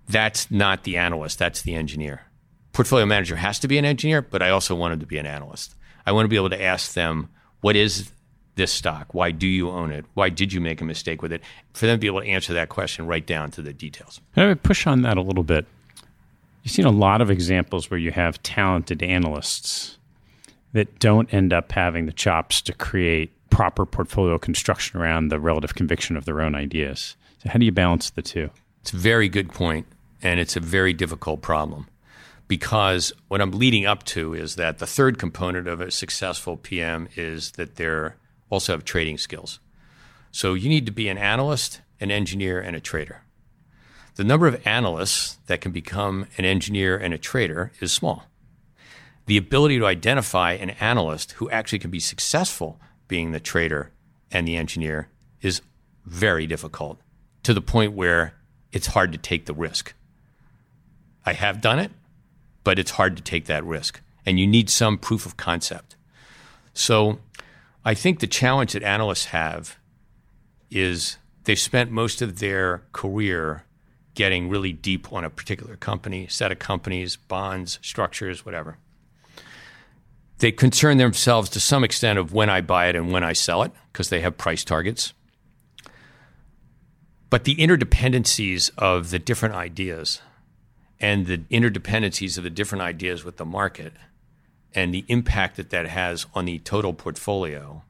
That's not the analyst, that's the engineer. Portfolio manager has to be an engineer, but I also want him to be an analyst. I want to be able to ask them, what is this stock? Why do you own it? Why did you make a mistake with it? For them to be able to answer that question right down to the details. I would push on that a little bit. You've seen a lot of examples where you have talented analysts that don't end up having the chops to create proper portfolio construction around the relative conviction of their own ideas. So, how do you balance the two? It's a very good point, and it's a very difficult problem because what I'm leading up to is that the third component of a successful PM is that they also have trading skills. So, you need to be an analyst, an engineer, and a trader the number of analysts that can become an engineer and a trader is small. The ability to identify an analyst who actually can be successful being the trader and the engineer is very difficult to the point where it's hard to take the risk. I have done it, but it's hard to take that risk. And you need some proof of concept. So I think the challenge that analysts have is they've spent most of their career getting really deep on a particular company, set of companies, bonds, structures, whatever. They concern themselves to some extent of when I buy it and when I sell it because they have price targets. But the interdependencies of the different ideas and the interdependencies of the different ideas with the market and the impact that that has on the total portfolio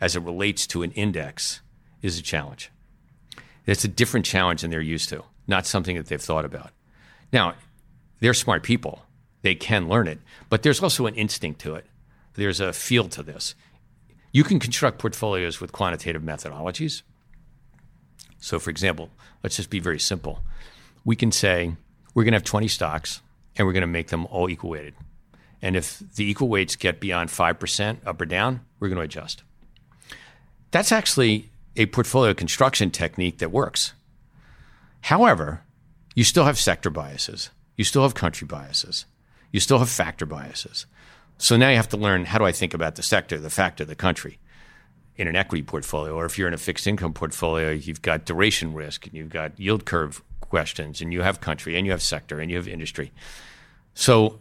as it relates to an index is a challenge. It's a different challenge than they're used to, not something that they've thought about. Now, they're smart people. They can learn it, but there's also an instinct to it. There's a feel to this. You can construct portfolios with quantitative methodologies. So, for example, let's just be very simple. We can say we're going to have 20 stocks and we're going to make them all equal weighted. And if the equal weights get beyond 5% up or down, we're going to adjust. That's actually a portfolio construction technique that works. However, you still have sector biases, you still have country biases, you still have factor biases. So now you have to learn how do I think about the sector, the factor, the country in an equity portfolio, or if you're in a fixed income portfolio, you've got duration risk and you've got yield curve questions, and you have country and you have sector and you have industry. So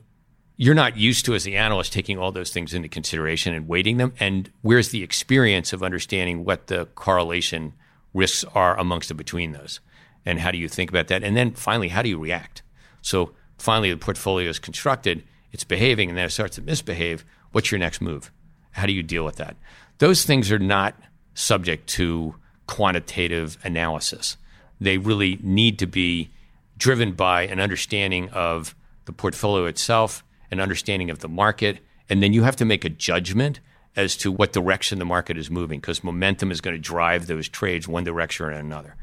you're not used to as the analyst taking all those things into consideration and weighting them. And where's the experience of understanding what the correlation risks are amongst and between those? And how do you think about that? And then finally, how do you react? So finally, the portfolio is constructed, it's behaving, and then it starts to misbehave. What's your next move? How do you deal with that? Those things are not subject to quantitative analysis. They really need to be driven by an understanding of the portfolio itself an understanding of the market, and then you have to make a judgment as to what direction the market is moving because momentum is going to drive those trades one direction or another.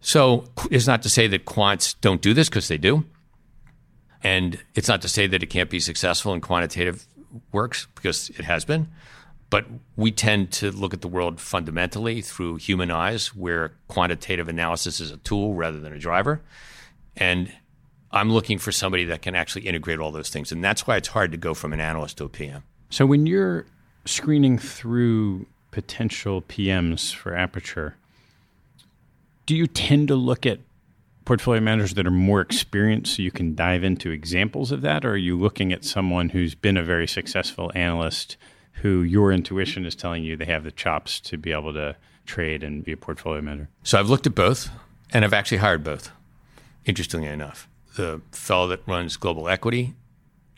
So it's not to say that quants don't do this because they do. And it's not to say that it can't be successful in quantitative works because it has been. But we tend to look at the world fundamentally through human eyes, where quantitative analysis is a tool rather than a driver. And I'm looking for somebody that can actually integrate all those things. And that's why it's hard to go from an analyst to a PM. So when you're screening through potential PMs for Aperture, do you tend to look at portfolio managers that are more experienced so you can dive into examples of that? Or are you looking at someone who's been a very successful analyst who your intuition is telling you they have the chops to be able to trade and be a portfolio manager? So I've looked at both and I've actually hired both, interestingly enough the fellow that runs global equity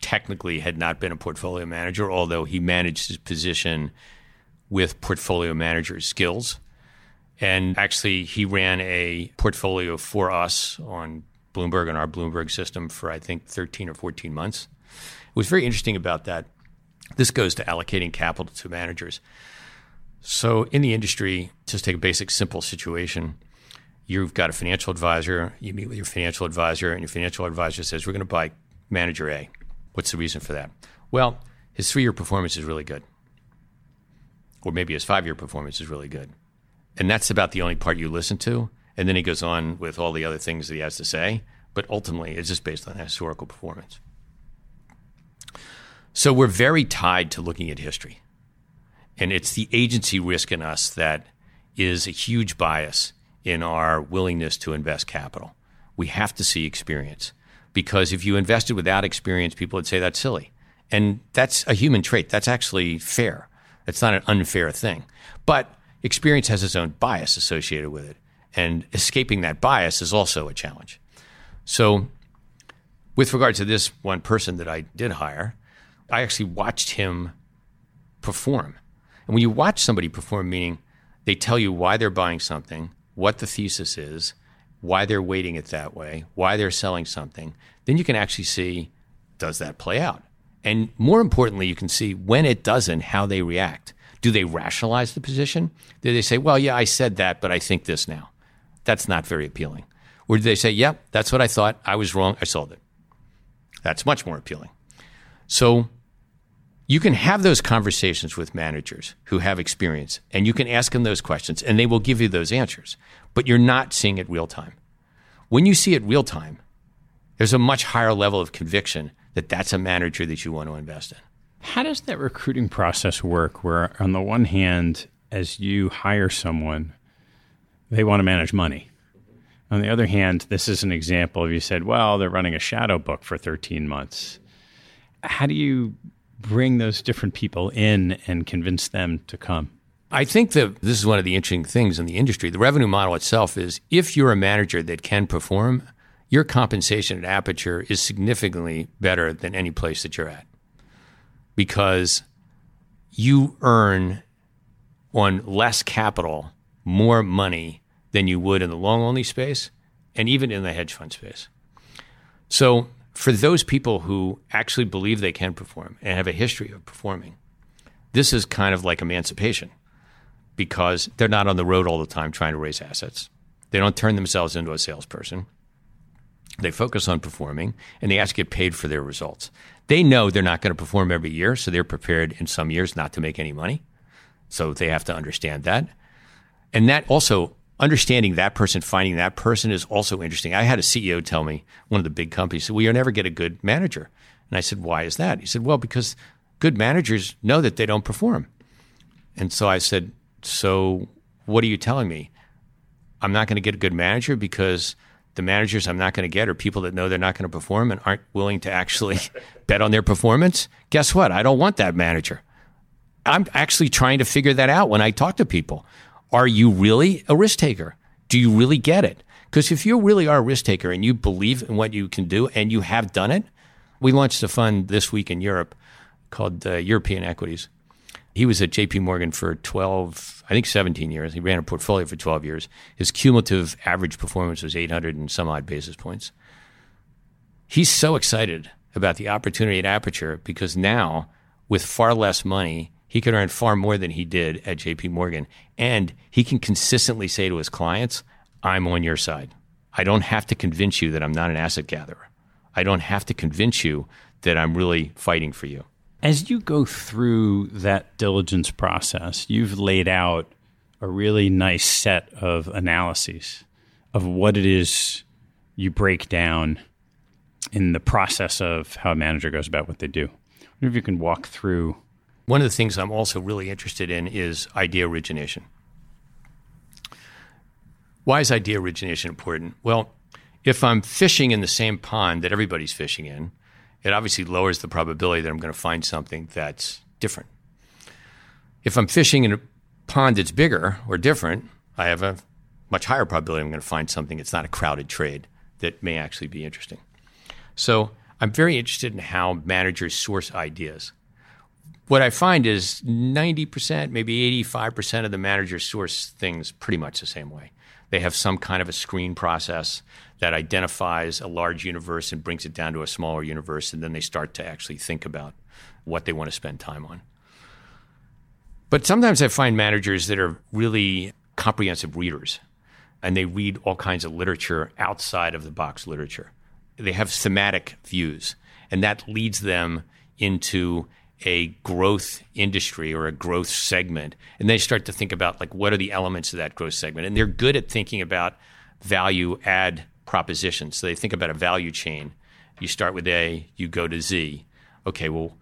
technically had not been a portfolio manager, although he managed his position with portfolio manager skills. And actually, he ran a portfolio for us on Bloomberg on our Bloomberg system for I think 13 or 14 months. It was very interesting about that. This goes to allocating capital to managers. So, in the industry, just take a basic, simple situation you've got a financial advisor, you meet with your financial advisor, and your financial advisor says, We're going to buy manager A. What's the reason for that? Well, his three year performance is really good. Or maybe his five year performance is really good. And that's about the only part you listen to. And then he goes on with all the other things that he has to say. But ultimately, it's just based on historical performance. So we're very tied to looking at history. And it's the agency risk in us that is a huge bias in our willingness to invest capital. We have to see experience because if you invested without experience, people would say that's silly. And that's a human trait. That's actually fair. It's not an unfair thing. But experience has its own bias associated with it. And escaping that bias is also a challenge. So, with regard to this one person that I did hire, I actually watched him perform. And when you watch somebody perform, meaning they tell you why they're buying something, what the thesis is, why they're weighting it that way, why they're selling something, then you can actually see does that play out? And more importantly, you can see when it doesn't, how they react. Do they rationalize the position? Do they say, well, yeah, I said that, but I think this now? That's not very appealing. Or do they say, yep, yeah, that's what I thought. I was wrong. I sold it. That's much more appealing. So you can have those conversations with managers who have experience and you can ask them those questions and they will give you those answers, but you're not seeing it real time. When you see it real time, there's a much higher level of conviction that that's a manager that you want to invest in. How does that recruiting process work? Where, on the one hand, as you hire someone, they want to manage money. On the other hand, this is an example of you said, well, they're running a shadow book for 13 months. How do you bring those different people in and convince them to come? I think that this is one of the interesting things in the industry. The revenue model itself is if you're a manager that can perform, your compensation at Aperture is significantly better than any place that you're at because you earn on less capital more money than you would in the long only space and even in the hedge fund space. So, for those people who actually believe they can perform and have a history of performing, this is kind of like emancipation because they're not on the road all the time trying to raise assets. They don't turn themselves into a salesperson. They focus on performing and they actually get paid for their results. They know they're not going to perform every year, so they're prepared in some years not to make any money. So they have to understand that. And that also, understanding that person, finding that person is also interesting. I had a CEO tell me, one of the big companies, said, Well, never get a good manager. And I said, Why is that? He said, Well, because good managers know that they don't perform. And so I said, so, what are you telling me? I'm not going to get a good manager because the managers I'm not going to get are people that know they're not going to perform and aren't willing to actually bet on their performance. Guess what? I don't want that manager. I'm actually trying to figure that out when I talk to people. Are you really a risk taker? Do you really get it? Because if you really are a risk taker and you believe in what you can do and you have done it, we launched a fund this week in Europe called uh, European Equities. He was at JP Morgan for 12, I think 17 years. He ran a portfolio for 12 years. His cumulative average performance was 800 and some odd basis points. He's so excited about the opportunity at Aperture because now, with far less money, he can earn far more than he did at JP Morgan. And he can consistently say to his clients, I'm on your side. I don't have to convince you that I'm not an asset gatherer. I don't have to convince you that I'm really fighting for you. As you go through that diligence process, you've laid out a really nice set of analyses of what it is you break down in the process of how a manager goes about what they do. I wonder if you can walk through. One of the things I'm also really interested in is idea origination. Why is idea origination important? Well, if I'm fishing in the same pond that everybody's fishing in, it obviously lowers the probability that I'm going to find something that's different. If I'm fishing in a pond that's bigger or different, I have a much higher probability I'm going to find something that's not a crowded trade that may actually be interesting. So I'm very interested in how managers source ideas. What I find is 90%, maybe 85% of the managers source things pretty much the same way. They have some kind of a screen process that identifies a large universe and brings it down to a smaller universe, and then they start to actually think about what they want to spend time on. But sometimes I find managers that are really comprehensive readers, and they read all kinds of literature outside of the box literature. They have thematic views, and that leads them into a growth industry or a growth segment and they start to think about like what are the elements of that growth segment? And they're good at thinking about value add propositions. So they think about a value chain. You start with a you go to z. Okay well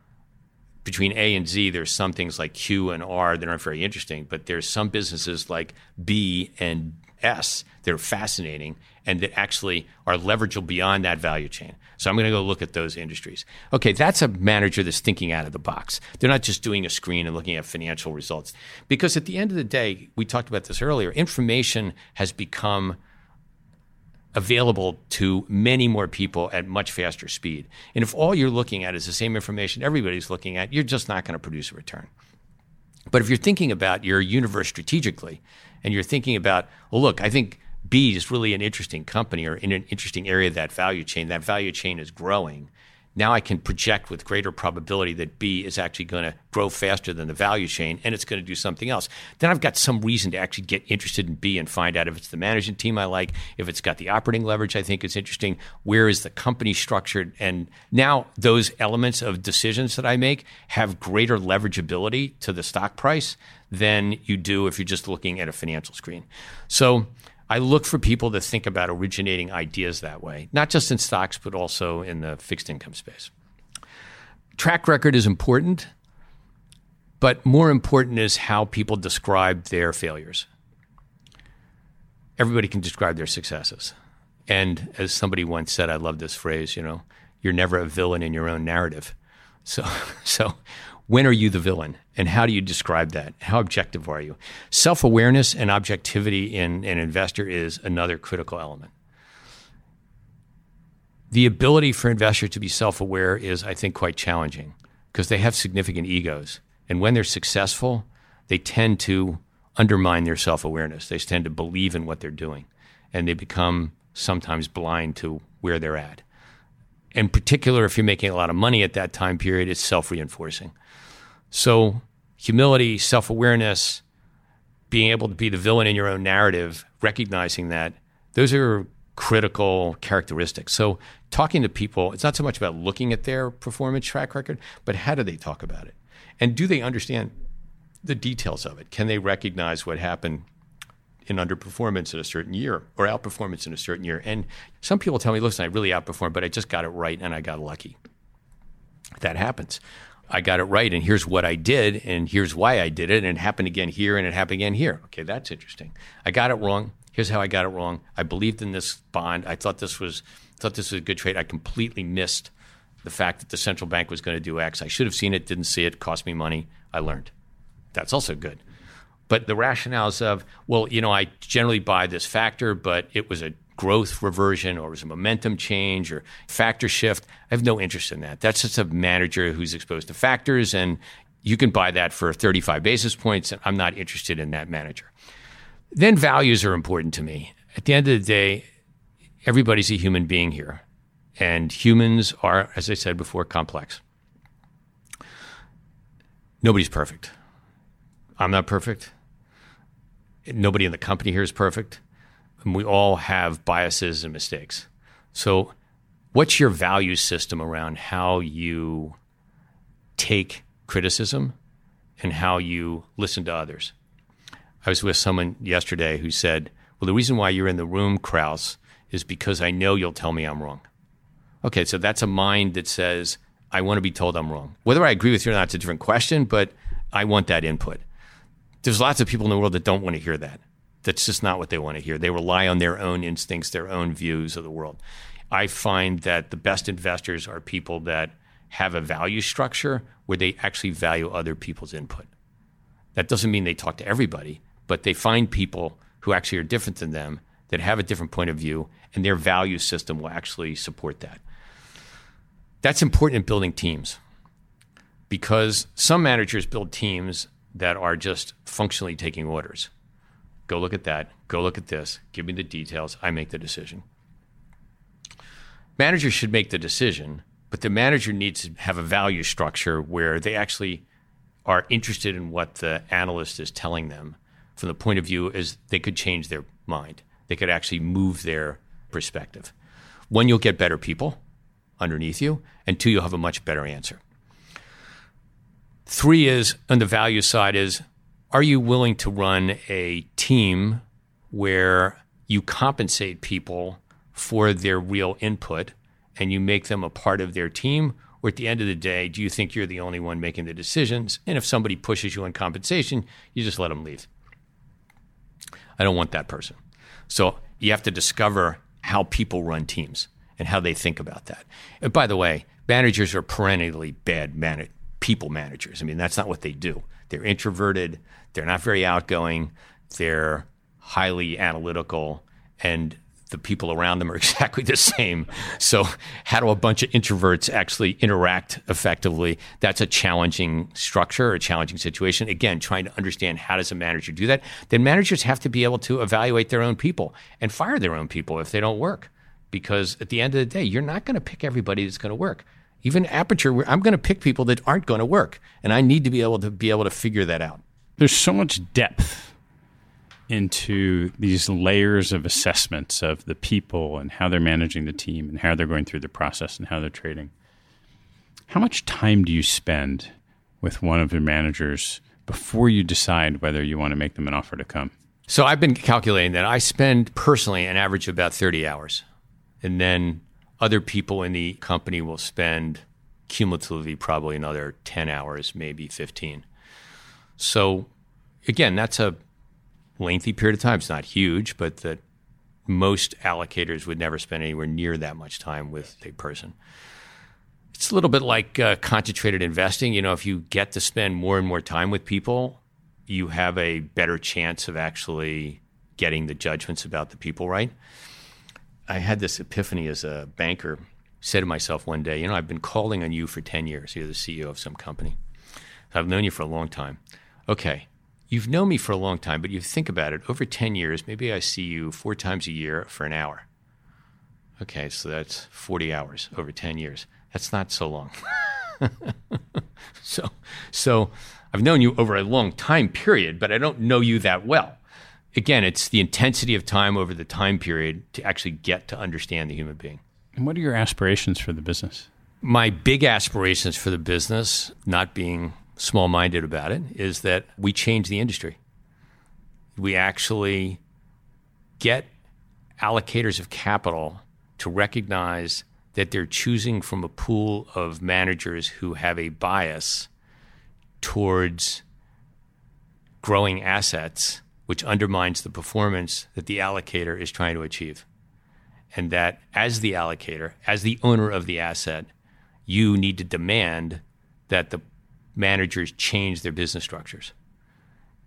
between A and Z, there's some things like Q and R that aren't very interesting, but there's some businesses like B and S that are fascinating and that actually are leverageable beyond that value chain. So I'm going to go look at those industries. Okay, that's a manager that's thinking out of the box. They're not just doing a screen and looking at financial results. Because at the end of the day, we talked about this earlier, information has become available to many more people at much faster speed. And if all you're looking at is the same information everybody's looking at, you're just not going to produce a return. But if you're thinking about your universe strategically and you're thinking about, well, look, I think B is really an interesting company or in an interesting area of that value chain. That value chain is growing. Now I can project with greater probability that B is actually going to grow faster than the value chain and it's going to do something else. Then I've got some reason to actually get interested in B and find out if it's the management team I like, if it's got the operating leverage I think is interesting, where is the company structured. And now those elements of decisions that I make have greater leverageability to the stock price than you do if you're just looking at a financial screen. So I look for people to think about originating ideas that way, not just in stocks, but also in the fixed income space. Track record is important, but more important is how people describe their failures. everybody can describe their successes. And as somebody once said, I love this phrase, you know, you're never a villain in your own narrative. So, so when are you the villain? And how do you describe that? How objective are you? Self awareness and objectivity in an investor is another critical element. The ability for investors to be self aware is, I think, quite challenging because they have significant egos. And when they're successful, they tend to undermine their self awareness. They tend to believe in what they're doing and they become sometimes blind to where they're at. In particular, if you're making a lot of money at that time period, it's self reinforcing. So, humility, self awareness, being able to be the villain in your own narrative, recognizing that, those are critical characteristics. So, talking to people, it's not so much about looking at their performance track record, but how do they talk about it? And do they understand the details of it? Can they recognize what happened in underperformance in a certain year or outperformance in a certain year? And some people tell me, listen, I really outperformed, but I just got it right and I got lucky. That happens. I got it right, and here's what I did, and here's why I did it, and it happened again here, and it happened again here. Okay, that's interesting. I got it wrong. Here's how I got it wrong. I believed in this bond. I thought this was thought this was a good trade. I completely missed the fact that the central bank was going to do X. I should have seen it, didn't see it, cost me money. I learned. That's also good. But the rationales of, well, you know, I generally buy this factor, but it was a growth reversion or was a momentum change or factor shift. I have no interest in that. That's just a manager who's exposed to factors, and you can buy that for 35 basis points, and I'm not interested in that manager. Then values are important to me. At the end of the day, everybody's a human being here. And humans are, as I said before, complex. Nobody's perfect. I'm not perfect. Nobody in the company here is perfect. And we all have biases and mistakes. So, what's your value system around how you take criticism and how you listen to others? I was with someone yesterday who said, Well, the reason why you're in the room, Kraus, is because I know you'll tell me I'm wrong. Okay, so that's a mind that says, I want to be told I'm wrong. Whether I agree with you or not, it's a different question, but I want that input. There's lots of people in the world that don't want to hear that. That's just not what they want to hear. They rely on their own instincts, their own views of the world. I find that the best investors are people that have a value structure where they actually value other people's input. That doesn't mean they talk to everybody, but they find people who actually are different than them that have a different point of view, and their value system will actually support that. That's important in building teams because some managers build teams that are just functionally taking orders. Go look at that. Go look at this. Give me the details. I make the decision. Managers should make the decision, but the manager needs to have a value structure where they actually are interested in what the analyst is telling them from the point of view as they could change their mind. They could actually move their perspective. One, you'll get better people underneath you, and two, you'll have a much better answer. Three is on the value side is are you willing to run a team where you compensate people for their real input and you make them a part of their team? Or at the end of the day, do you think you're the only one making the decisions? And if somebody pushes you on compensation, you just let them leave. I don't want that person. So you have to discover how people run teams and how they think about that. And by the way, managers are perennially bad man- people managers. I mean, that's not what they do. They're introverted, they're not very outgoing, they're highly analytical, and the people around them are exactly the same. So, how do a bunch of introverts actually interact effectively? That's a challenging structure, a challenging situation. Again, trying to understand how does a manager do that? Then managers have to be able to evaluate their own people and fire their own people if they don't work. Because at the end of the day, you're not going to pick everybody that's going to work. Even Aperture, I'm going to pick people that aren't going to work, and I need to be able to be able to figure that out. There's so much depth into these layers of assessments of the people and how they're managing the team and how they're going through the process and how they're trading. How much time do you spend with one of your managers before you decide whether you want to make them an offer to come? So I've been calculating that I spend personally an average of about 30 hours. And then other people in the company will spend cumulatively probably another 10 hours, maybe 15. So again, that's a lengthy period of time. It's not huge, but that most allocators would never spend anywhere near that much time with a person. It's a little bit like uh, concentrated investing. You know, if you get to spend more and more time with people, you have a better chance of actually getting the judgments about the people right. I had this epiphany as a banker. Said to myself one day, you know, I've been calling on you for 10 years. You're the CEO of some company. I've known you for a long time. Okay, you've known me for a long time, but you think about it over 10 years, maybe I see you four times a year for an hour. Okay, so that's 40 hours over 10 years. That's not so long. so, so I've known you over a long time period, but I don't know you that well. Again, it's the intensity of time over the time period to actually get to understand the human being. And what are your aspirations for the business? My big aspirations for the business, not being small minded about it is that we change the industry. We actually get allocators of capital to recognize that they're choosing from a pool of managers who have a bias towards growing assets, which undermines the performance that the allocator is trying to achieve. And that as the allocator, as the owner of the asset, you need to demand that the managers change their business structures.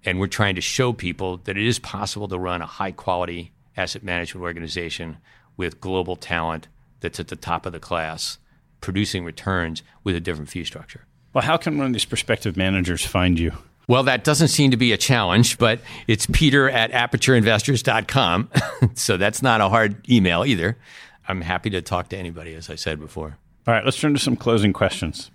And we're trying to show people that it is possible to run a high quality asset management organization with global talent that's at the top of the class, producing returns with a different fee structure. Well, how can one of these prospective managers find you? Well, that doesn't seem to be a challenge, but it's peter at apertureinvestors.com. so that's not a hard email either. I'm happy to talk to anybody, as I said before. All right, let's turn to some closing questions.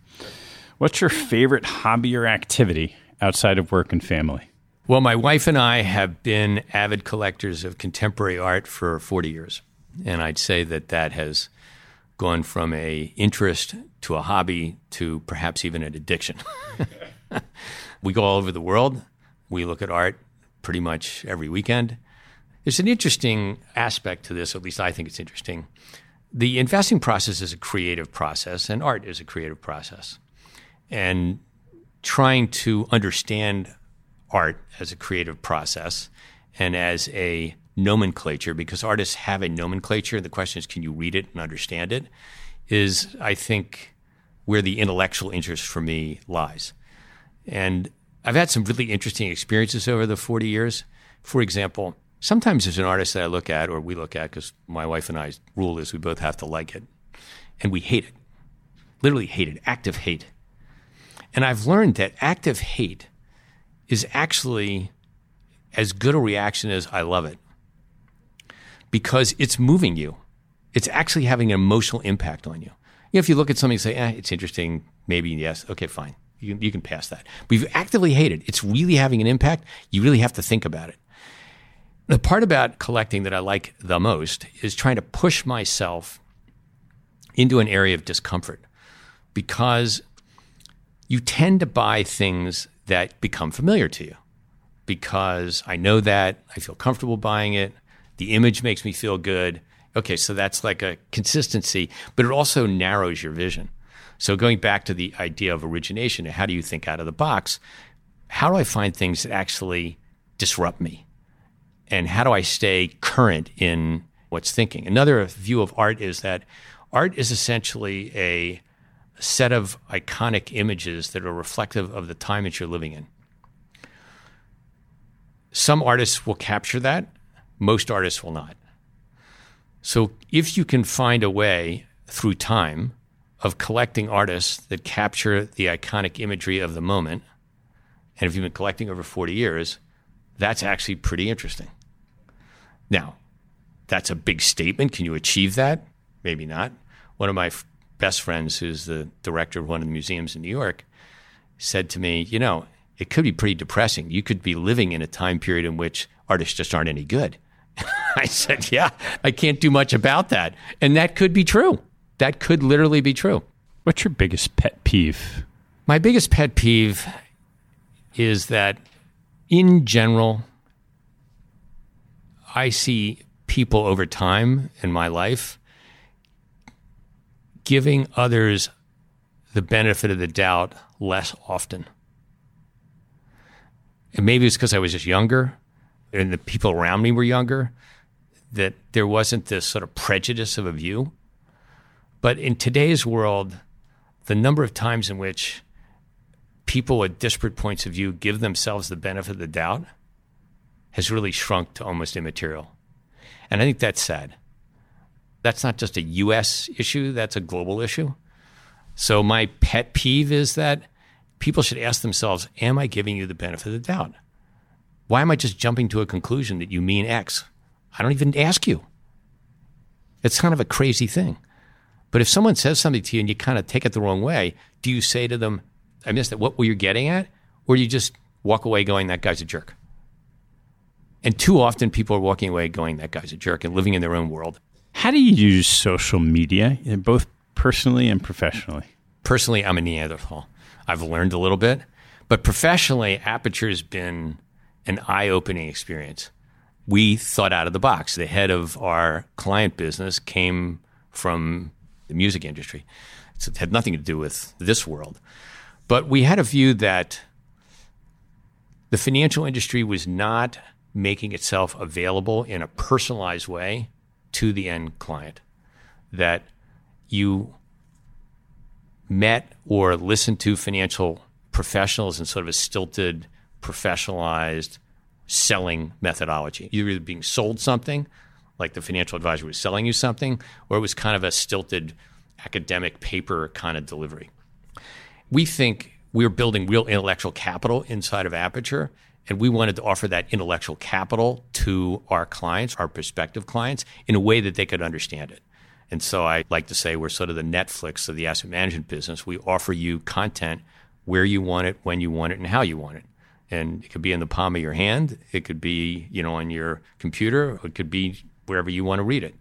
What's your favorite hobby or activity outside of work and family? Well, my wife and I have been avid collectors of contemporary art for 40 years. And I'd say that that has gone from a interest to a hobby to perhaps even an addiction. we go all over the world. We look at art pretty much every weekend. There's an interesting aspect to this, at least I think it's interesting. The investing process is a creative process, and art is a creative process and trying to understand art as a creative process and as a nomenclature, because artists have a nomenclature. And the question is, can you read it and understand it? Is, I think, where the intellectual interest for me lies. And I've had some really interesting experiences over the 40 years. For example, sometimes there's an artist that I look at, or we look at, because my wife and I's rule is we both have to like it, and we hate it. Literally hate it, active hate. And I've learned that active hate is actually as good a reaction as I love it because it's moving you. It's actually having an emotional impact on you. You know, if you look at something and say, eh, it's interesting, maybe yes, okay, fine. You you can pass that. But if you actively hate it, it's really having an impact. You really have to think about it. The part about collecting that I like the most is trying to push myself into an area of discomfort because you tend to buy things that become familiar to you because I know that, I feel comfortable buying it, the image makes me feel good. Okay, so that's like a consistency, but it also narrows your vision. So going back to the idea of origination, how do you think out of the box? How do I find things that actually disrupt me? And how do I stay current in what's thinking? Another view of art is that art is essentially a set of iconic images that are reflective of the time that you're living in. Some artists will capture that, most artists will not. So, if you can find a way through time of collecting artists that capture the iconic imagery of the moment, and if you've been collecting over 40 years, that's actually pretty interesting. Now, that's a big statement. Can you achieve that? Maybe not. One of my best friends, who's the director of one of the museums in New York, said to me, You know, it could be pretty depressing. You could be living in a time period in which artists just aren't any good. I said, Yeah, I can't do much about that. And that could be true. That could literally be true. What's your biggest pet peeve? My biggest pet peeve is that, in general, I see people over time in my life giving others the benefit of the doubt less often. And maybe it's because I was just younger. and the people around me were younger, that there wasn't this sort of prejudice of a view. But in today's world, the number of times in which people with disparate points of view give themselves the benefit of the doubt has really shrunk to almost immaterial. And I think that's sad. That's not just a US issue, that's a global issue. So my pet peeve is that people should ask themselves, am I giving you the benefit of the doubt? Why am I just jumping to a conclusion that you mean X? I don't even ask you. It's kind of a crazy thing. But if someone says something to you and you kind of take it the wrong way, do you say to them, I missed it, what were you getting at? Or do you just walk away going, that guy's a jerk? And too often people are walking away going, that guy's a jerk and living in their own world. How do you use social media, eh, both personally and professionally? Personally, I'm a Neanderthal. I've learned a little bit, but professionally, Aperture has been an eye opening experience. We thought out of the box. The head of our client business came from the music industry. it had nothing to do with this world. But we had a view that the financial industry was not making itself available in a personalized way to the end client. That you met or listened to financial professionals in sort of a stilted, professionalized selling methodology. You're either being sold something, like the financial advisor was selling you something, or it was kind of a stilted academic paper kind of delivery. We think we're building real intellectual capital inside of Aperture, and we wanted to offer that intellectual capital to our clients, our prospective clients, in a way that they could understand it. And so I like to say we're sort of the Netflix of the asset management business. We offer you content where you want it, when you want it, and how you want it. And it could be in the palm of your hand, it could be, you know, on your computer, it could be wherever you want to read it.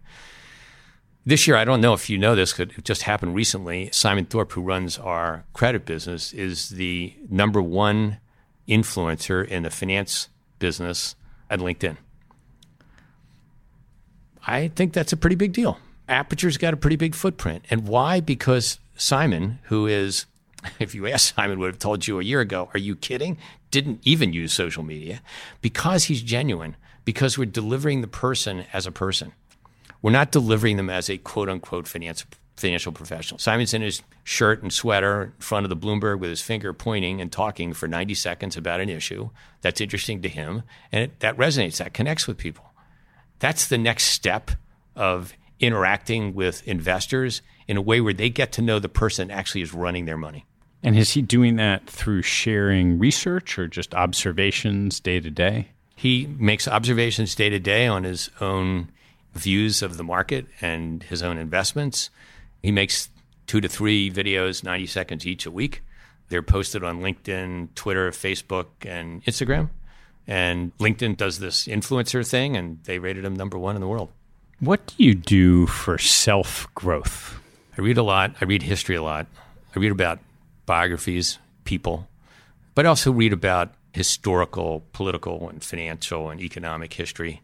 This year, I don't know if you know this, it just happened recently. Simon Thorpe, who runs our credit business, is the number one influencer in the finance business at LinkedIn. I think that's a pretty big deal. Aperture's got a pretty big footprint. And why? Because Simon, who is, if you ask Simon, would have told you a year ago, are you kidding? Didn't even use social media because he's genuine, because we're delivering the person as a person. We're not delivering them as a quote unquote finance, financial professional. Simon's in his shirt and sweater in front of the Bloomberg with his finger pointing and talking for 90 seconds about an issue that's interesting to him. And it, that resonates, that connects with people. That's the next step of interacting with investors in a way where they get to know the person actually is running their money. And is he doing that through sharing research or just observations day to day? He makes observations day to day on his own views of the market and his own investments. He makes two to three videos, 90 seconds each a week. They're posted on LinkedIn, Twitter, Facebook, and Instagram. And LinkedIn does this influencer thing, and they rated him number one in the world. What do you do for self growth? I read a lot. I read history a lot. I read about biographies, people, but I also read about historical, political, and financial and economic history.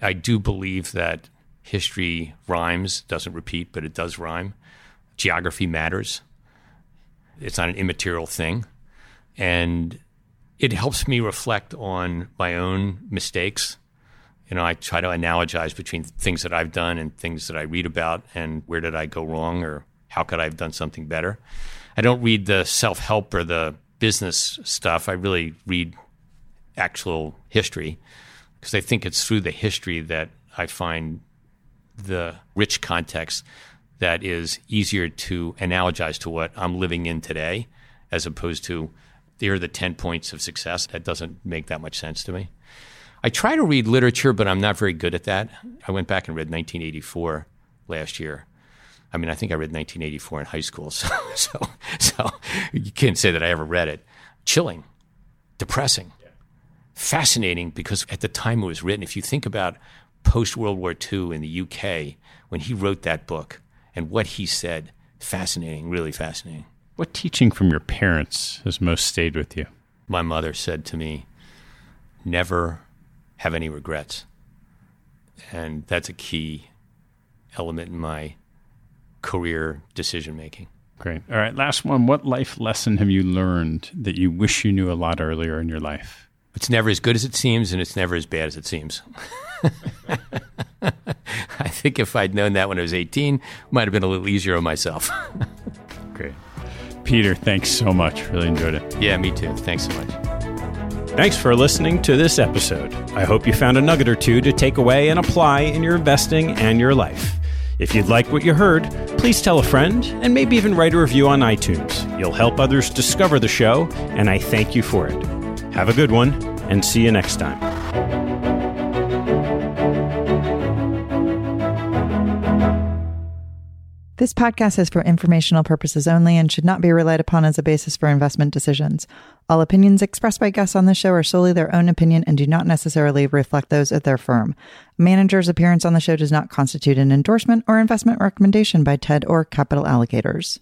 I do believe that history rhymes, doesn't repeat, but it does rhyme. Geography matters. It's not an immaterial thing. And it helps me reflect on my own mistakes you know, I try to analogize between things that I've done and things that I read about and where did I go wrong or how could I have done something better. I don't read the self help or the business stuff. I really read actual history because I think it's through the history that I find the rich context that is easier to analogize to what I'm living in today as opposed to here are the 10 points of success. That doesn't make that much sense to me. I try to read literature, but I'm not very good at that. I went back and read 1984 last year. I mean, I think I read 1984 in high school, so so so you can't say that I ever read it. Chilling, depressing, fascinating because at the time it was written. If you think about post World War II in the UK when he wrote that book and what he said, fascinating, really fascinating. What teaching from your parents has most stayed with you? My mother said to me, "Never have any regrets. And that's a key element in my career decision making. Great. All right. Last one. What life lesson have you learned that you wish you knew a lot earlier in your life? It's never as good as it seems, and it's never as bad as it seems. I think if I'd known that when I was 18, might have been a little easier on myself. Great. Peter, thanks so much. Really enjoyed it. Yeah, me too. Thanks so much. Thanks for listening to this episode. I hope you found a nugget or two to take away and apply in your investing and your life. If you'd like what you heard, please tell a friend and maybe even write a review on iTunes. You'll help others discover the show, and I thank you for it. Have a good one, and see you next time. This podcast is for informational purposes only and should not be relied upon as a basis for investment decisions. All opinions expressed by guests on this show are solely their own opinion and do not necessarily reflect those of their firm. A manager's appearance on the show does not constitute an endorsement or investment recommendation by TED or capital allocators.